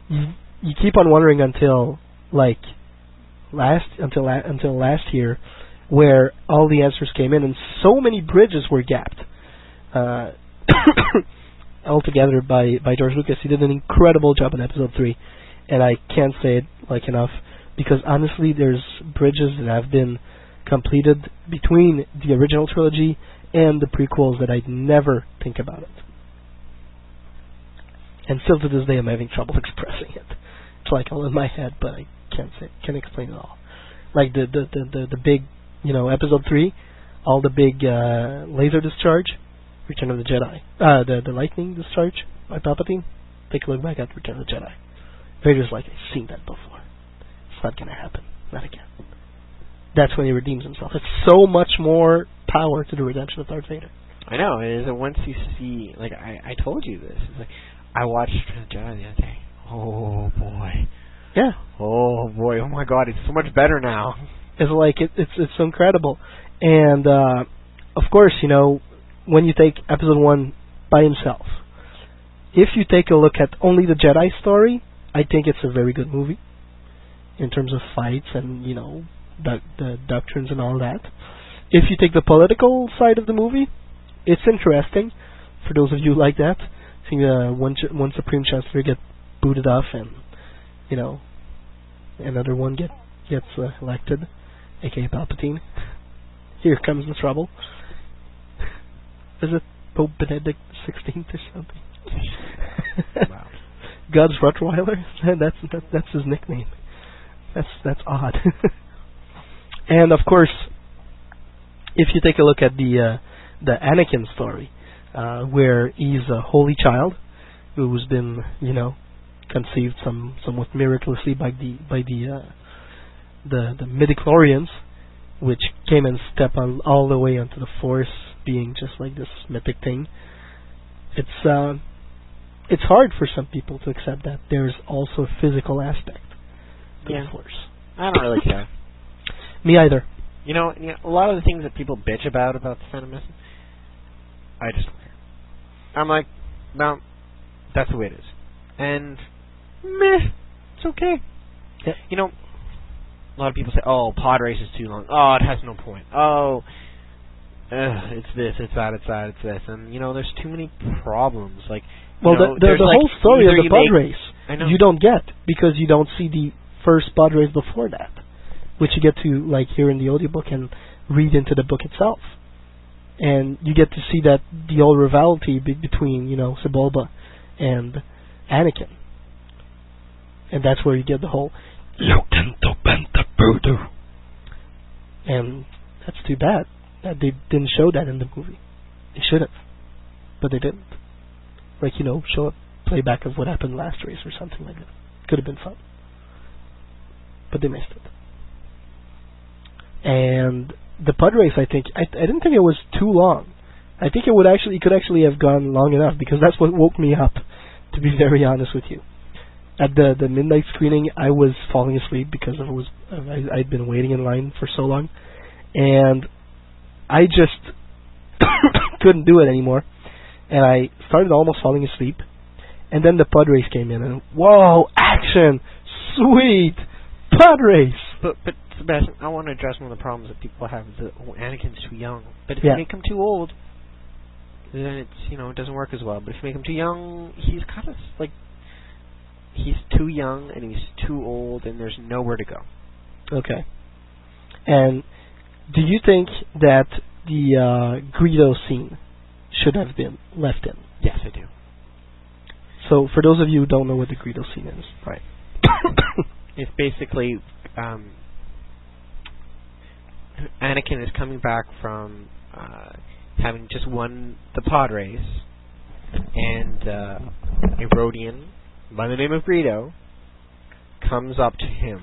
you you keep on wondering until like last until la- until last year, where all the answers came in, and so many bridges were gapped. Uh, altogether by by George Lucas, he did an incredible job in Episode Three, and I can't say it like enough because honestly, there's bridges that have been completed between the original trilogy and the prequels that I'd never think about it. And still to this day, I'm having trouble expressing it. It's like all in my head, but I can't say, can't explain it all. Like the the the the, the big, you know, episode three, all the big uh, laser discharge, Return of the Jedi, uh, the the lightning discharge by Palpatine. Take a look back at Return of the Jedi. Vader's like, I've seen that before. It's not gonna happen. Not again. That's when he redeems himself. It's so much more power to the redemption of Darth Vader. I know. It is. Once you see, like I, I told you this. It's like I watched Return of the Jedi the other day. Oh boy. Yeah. Oh boy. Oh my God. It's so much better now. It's like it, it's it's incredible, and uh, of course, you know, when you take Episode One by himself, if you take a look at only the Jedi story, I think it's a very good movie in terms of fights and you know the the doctrines and all that. If you take the political side of the movie, it's interesting for those of you like that. Seeing uh, one ch- one Supreme Chancellor get booted off and you know another one get gets uh, elected, aka Palpatine. Here comes the trouble. Is it Pope Benedict Sixteenth or something? Wow. God's Rottweiler. that's that, that's his nickname. That's that's odd. and of course, if you take a look at the uh, the Anakin story, uh, where he's a holy child who's been, you know, conceived some somewhat miraculously by the by the uh, the the midichlorians, which came and stepped on all the way onto the Force, being just like this mythic thing. It's uh, it's hard for some people to accept that there's also a physical aspect to Yeah. the Force. I don't really care. Me either. You know, you know, a lot of the things that people bitch about about the Phantom Menace, I just don't care. I'm like, well, that's the way it is, and meh, it's okay. Yeah. You know, a lot of people say, "Oh, pod race is too long. Oh, it has no point. Oh, ugh, it's this, it's that, it's that, it's this," and you know, there's too many problems. Like, you Well, know, the the, the like whole story of the pod race you don't get because you don't see the first pod race before that, which you get to like hear in the audiobook and read into the book itself, and you get to see that the old rivalry be- between you know Sebulba and Anakin, and that's where you get the whole and that's too bad that they didn't show that in the movie. They should have, but they didn't. Like you know, show a playback of what happened last race or something like that. Could have been fun, but they missed it. And the Pod race, I think, I, I didn't think it was too long. I think it would actually, it could actually have gone long enough because that's what woke me up. To be very honest with you, at the the midnight screening, I was falling asleep because I was I, I'd been waiting in line for so long, and I just couldn't do it anymore, and I started almost falling asleep, and then the Pod race came in, and whoa, action, sweet, Race. But but Sebastian, I want to address one of the problems that people have. Is that oh, Anakin's too young. But if Yeah. you make him too old, then it's you know it doesn't work as well. But if you make him too young, he's kind of like he's too young and he's too old, and there's nowhere to go. Okay. And do you think that the uh, Greedo scene should have been left in? Yes, I do. So, for those of you who don't know what the Greedo scene is, right? It's basically um, Anakin is coming back from uh, having just won the pod race, and uh, a Rodian by the name of Greedo comes up to him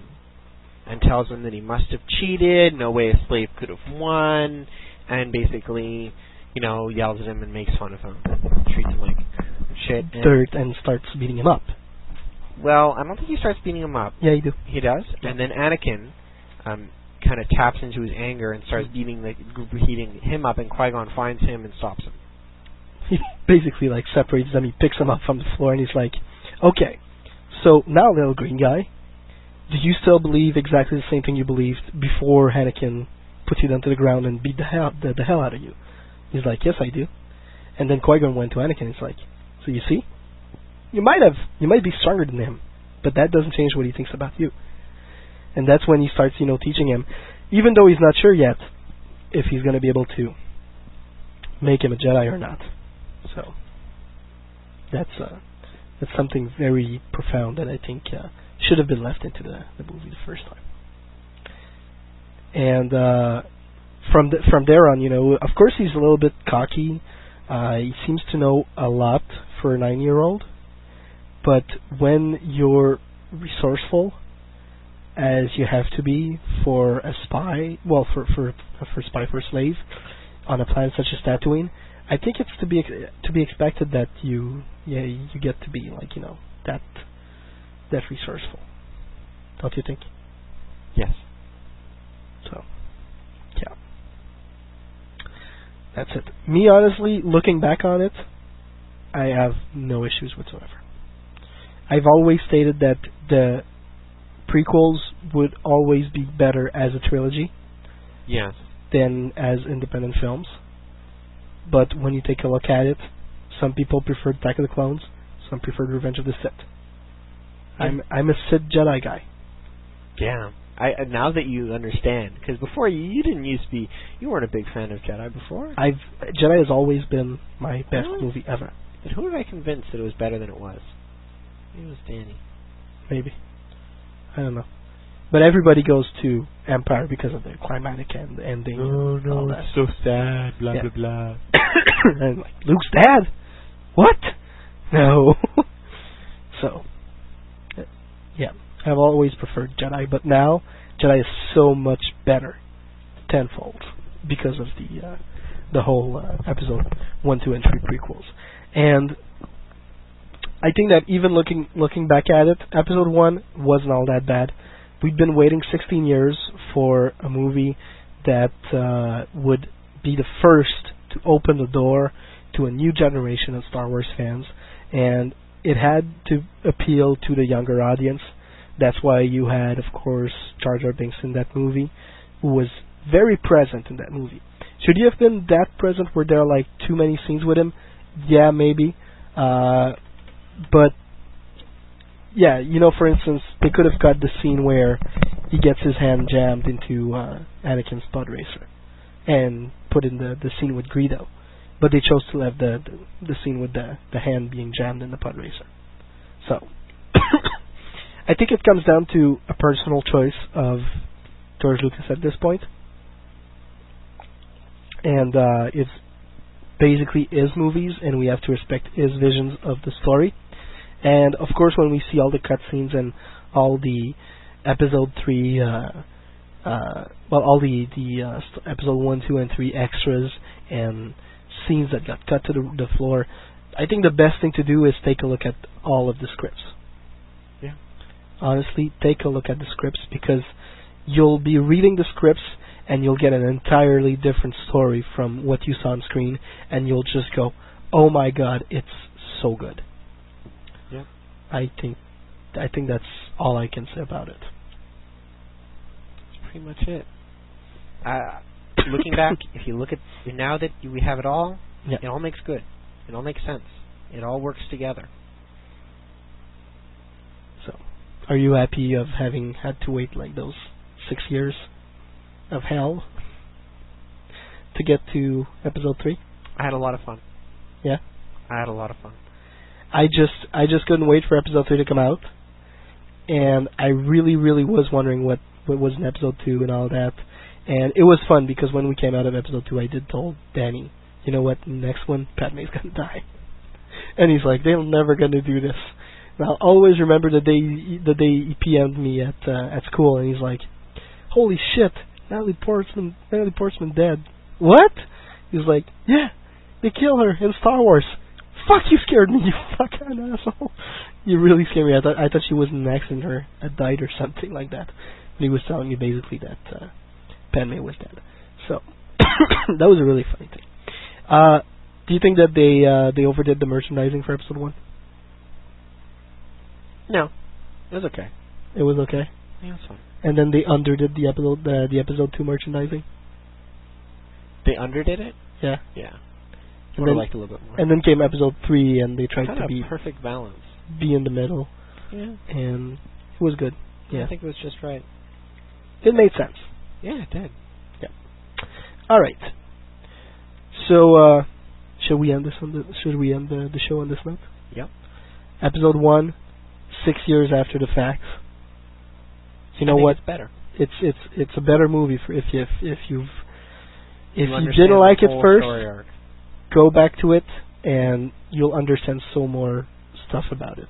and tells him that he must have cheated, no way a slave could have won, and basically, you know, yells at him and makes fun of him, treats him like shit. And Dirt and starts beating him up. Well, I don't think he starts beating him up. Yeah, you do. He does, and then Anakin um, kind of taps into his anger and starts beating the beating him up, and Qui Gon finds him and stops him. He basically like separates them. He picks them up from the floor and he's like, "Okay, so now, little green guy, do you still believe exactly the same thing you believed before Anakin put you down to the ground and beat the hell the, the hell out of you?" He's like, "Yes, I do." And then Qui Gon went to Anakin. He's like, "So you see, you might have, you might be stronger than him, but that doesn't change what he thinks about you." And that's when he starts, you know, teaching him, even though he's not sure yet if he's going to be able to make him a Jedi or not. So that's uh, that's something very profound that I think uh, should have been left into the, the movie the first time. And uh, from the, from there on, you know, of course he's a little bit cocky. Uh, he seems to know a lot for a nine-year-old, but when you're resourceful, as you have to be for a spy, well, for for for spy for a slave on a planet such as Tatooine, I think it's to be to be expected that you yeah you get to be like you know that that resourceful, don't you think? Yes. So, yeah, that's it. Me honestly, looking back on it, I have no issues whatsoever. I've always stated that the prequels would always be better as a trilogy Yes. than as independent films. But when you take a look at it, some people preferred Attack of the Clones, some preferred Revenge of the Sith. I'm I'm a Sith Jedi guy. Yeah. I uh, now that you understand, because before you, you didn't used to be, you weren't a big fan of Jedi before. I've Jedi has always been my best Really? movie ever. But who did I convince that it was better than it was? Maybe it was Danny. Maybe. I don't know. but everybody goes to Empire because of the climatic end ending. Oh and all no, that. it's so sad. Blah Yeah. blah blah. and like Luke's dad. What? No. so, yeah, I've always preferred Jedi, but now Jedi is so much better, tenfold, because of the uh, the whole uh, episode one, two, and three prequels. And I think that even looking looking back at it, episode one wasn't all that bad. We'd been waiting 16 years for a movie that uh, would be the first to open the door to a new generation of Star Wars fans, and it had to appeal to the younger audience. That's why you had, of course, Jar Jar Binks in that movie, who was very present in that movie. Should he have been that present? Were there like too many scenes with him? Yeah, maybe. Uh, but yeah, you know, for instance, they could have got the scene where he gets his hand jammed into uh, Anakin's pod racer, and put in the the scene with Greedo, but they chose to have the the, the scene with the the hand being jammed in the pod racer. So, I think it comes down to a personal choice of George Lucas at this point, and uh, it's basically his movies, and we have to respect his visions of the story. And of course, when we see all the cutscenes and all the episode three, uh, uh, well, all the the uh, st- episode one, two, and three extras and scenes that got cut to the, the floor, I think the best thing to do is take a look at all of the scripts. Yeah. Honestly, take a look at the scripts because you'll be reading the scripts and you'll get an entirely different story from what you saw on screen, and you'll just go, "Oh my God, it's so good." I think I think that's all I can say about it. That's pretty much it. Uh, looking back, if you look at now that we have it all, Yeah. it all makes good. It all makes sense. It all works together. So, are you happy of having had to wait like those six years of hell to get to episode three? I had a lot of fun. Yeah. I had a lot of fun. I just I just couldn't wait for episode three to come out, and I really really was wondering what what was in episode two and all that, and it was fun because when we came out of episode two, I did told Danny, you know what, next one Padme's gonna die, and he's like, they're never gonna do this. And I'll always remember the day the day he PM'd me at uh, at school, and he's like, holy shit, Natalie Portman Natalie Portman dead. What? He's like, yeah, they kill her in Star Wars. Fuck, you scared me, you fucking asshole. You really scared me. I thought I thought she was in an accident or had died or something like that. And he was telling me basically that uh, Padme was dead. So that was a really funny thing. Uh, do you think that they uh, they overdid the merchandising for episode one? No, it was okay. It was okay. Yeah, fine. And then they underdid the episode the the episode two merchandising. They underdid it. Yeah. Yeah. And then, liked a little bit more. and then came episode three, and they tried Kind to be perfect balance. be in the middle, Yeah. and it was good. Yeah, I think it was just right. it made sense. Yeah, it did. Yeah. All right. So, uh, should we end this on the should we end the, the show on this note? Yep. Episode one, six years after the fact. You know what? It's better. It's it's it's a better movie for if you if, if you've if you, understand didn't like it first. Go back to it and you'll understand so more stuff about it.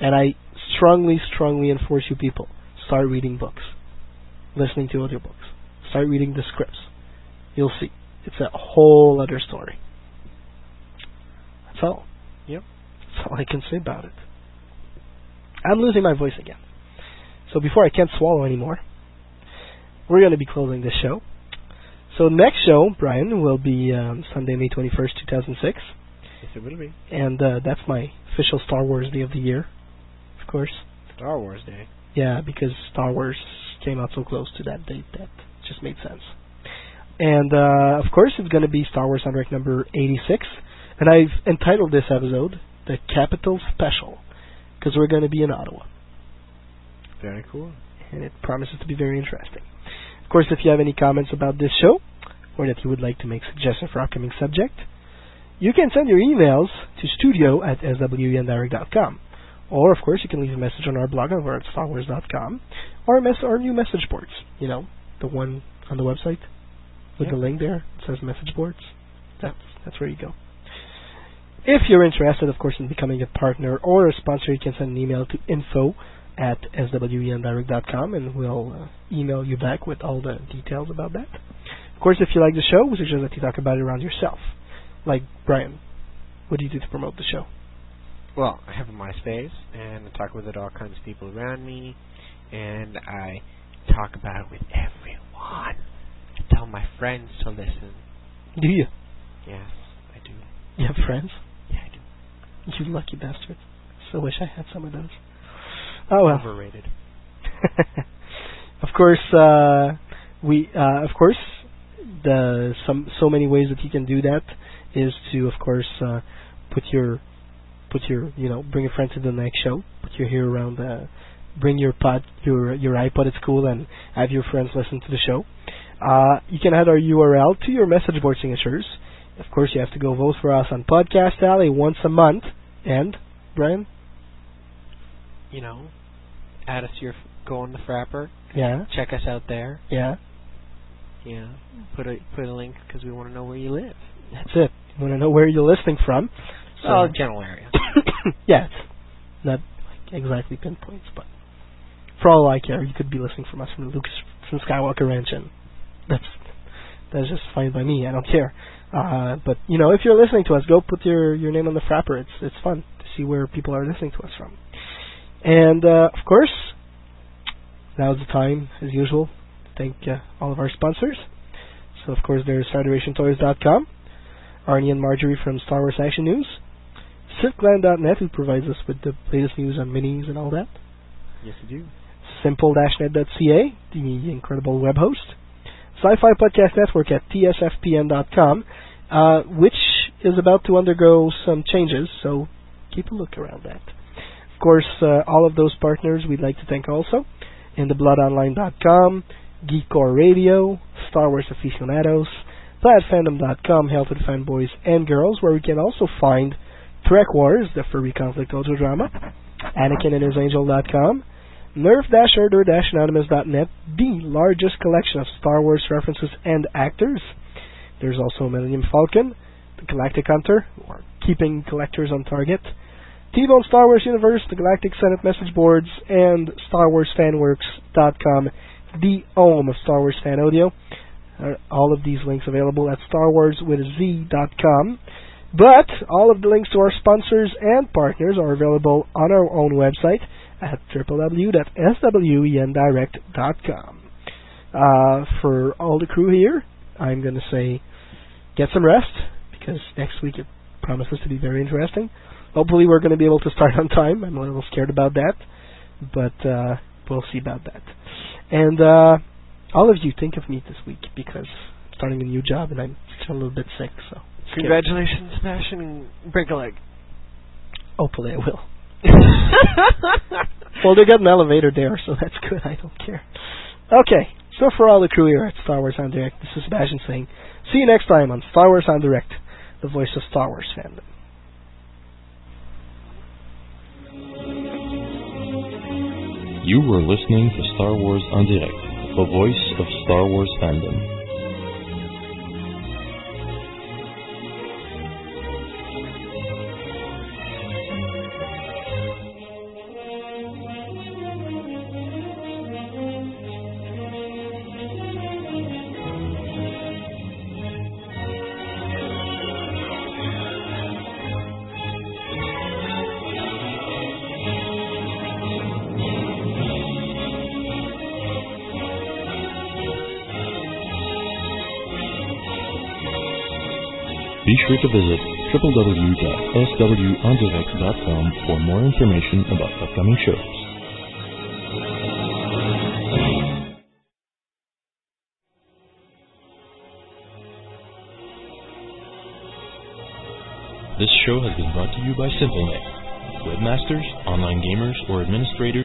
And I strongly, strongly enforce you people start reading books, listening to audiobooks, start reading the scripts. You'll see. It's a whole other story. That's all. Yep. That's all I can say about it. I'm losing my voice again. So before I can't swallow anymore, we're going to be closing this show. So next show, Brian, will be um, Sunday, May 21st, 2006. Yes, it will be. And uh, that's my official Star Wars Day of the Year, of course. Star Wars Day. Yeah, because Star Wars came out so close to that date that just made sense. And uh, of course, it's going to be Star Wars Soundtrack number 86. And I've entitled this episode the Capital Special because we're going to be in Ottawa. Very cool. And it promises to be very interesting. Of course, if you have any comments about this show or that you would like to make suggestions for upcoming subject, you can send your emails to studio at swendirect.com Or, of course, you can leave a message on our blog over at starwars.com, or mess our new message boards. You know, the one on the website with Yeah. the link there. It says message boards. That's that's where you go. If you're interested, of course, in becoming a partner or a sponsor, you can send an email to info at swendirect.com, and we'll uh, email you back with all the details about that. Of course, if you like the show, we suggest that you talk about it around yourself. Like Brian, what do you do to promote the show? Well, I have a MySpace, and I talk with it all kinds of people around me, and I talk about it with everyone. I tell my friends to listen. Do you? Yes, I do. You have friends? Yeah, I do. You lucky bastard. So wish I had some of those. Oh well. Overrated. of course, uh, we uh, of course the some so many ways that you can do that is to of course uh, put your put your you know bring a friend to the next show. Put your here around. Uh, bring your pod your your iPod at school and have your friends listen to the show. Uh, you can add our URL to your message board signatures. Of course, you have to go vote for us on Podcast Alley once a month. And Brian, You know, add us to your go on the Frapper. Yeah. Check us out there. yeah, Yeah. Put a put a link because we want to know where you live. that's it. You want to know where you're listening from? So, Oh, general area. yeah, not like exactly pinpoints, but for all I care, you could be listening from us from Lucas from Skywalker Ranch, and that's that's just fine by me. I don't care. Uh, but you know, if you're listening to us, go put your your name on the frapper. It's it's fun to see where people are listening to us from. And uh, of course, now's the time, as usual, to thank uh, all of our sponsors. So of course, there's FederationToys.com, Arnie and Marjorie from Star Wars Action News, SilkLand.net, who provides us with the latest news on minis and all that. Yes, you do. Simple-net.ca, the incredible web host. Sci-Fi Podcast Network at tsfpn.com, uh, which is about to undergo some changes, so keep a look around that. Course, uh, all of those partners we'd like to thank also in thebloodonline.com, Geekcore Radio, Star Wars Aficionados, PlaidFandom.com, Hell to the Fanboys and Girls, where we can also find Trek Wars, the furry conflict audio drama, Anakin and his Angel.com, Nerf-Order-Anonymous.net, the largest collection of Star Wars references and actors. There's also Millennium Falcon, the Galactic Hunter, Keeping Collectors on Target, T-Bone Star Wars Universe, the Galactic Senate message boards, and StarWarsFanWorks.com, the home of Star Wars fan audio. Uh, all of these links available at StarWarsWithZ.com. But all of the links to our sponsors and partners are available on our own website at www.swendirect.com. Uh, for all the crew here, I'm going to say get some rest because next week it promises to be very interesting. Hopefully, we're going to be able to start on time. I'm a little scared about that, but uh, we'll see about that. And uh, all of you, think of me this week because I'm starting a new job and I'm still a little bit sick. So Congratulations, smash and break a leg. Hopefully, I will. well, they got an elevator there, so that's good. I don't care. Okay, so for all the crew here at Star Wars en Direct, this is Sebastian saying, see you next time on Star Wars en Direct, the voice of Star Wars fandom. You were listening to Star Wars en Direct, the voice of Star Wars fandom. Be sure to visit www.swendirect.com for more information about upcoming shows. This show has been brought to you by SimpleNet. Webmasters, online gamers, or administrators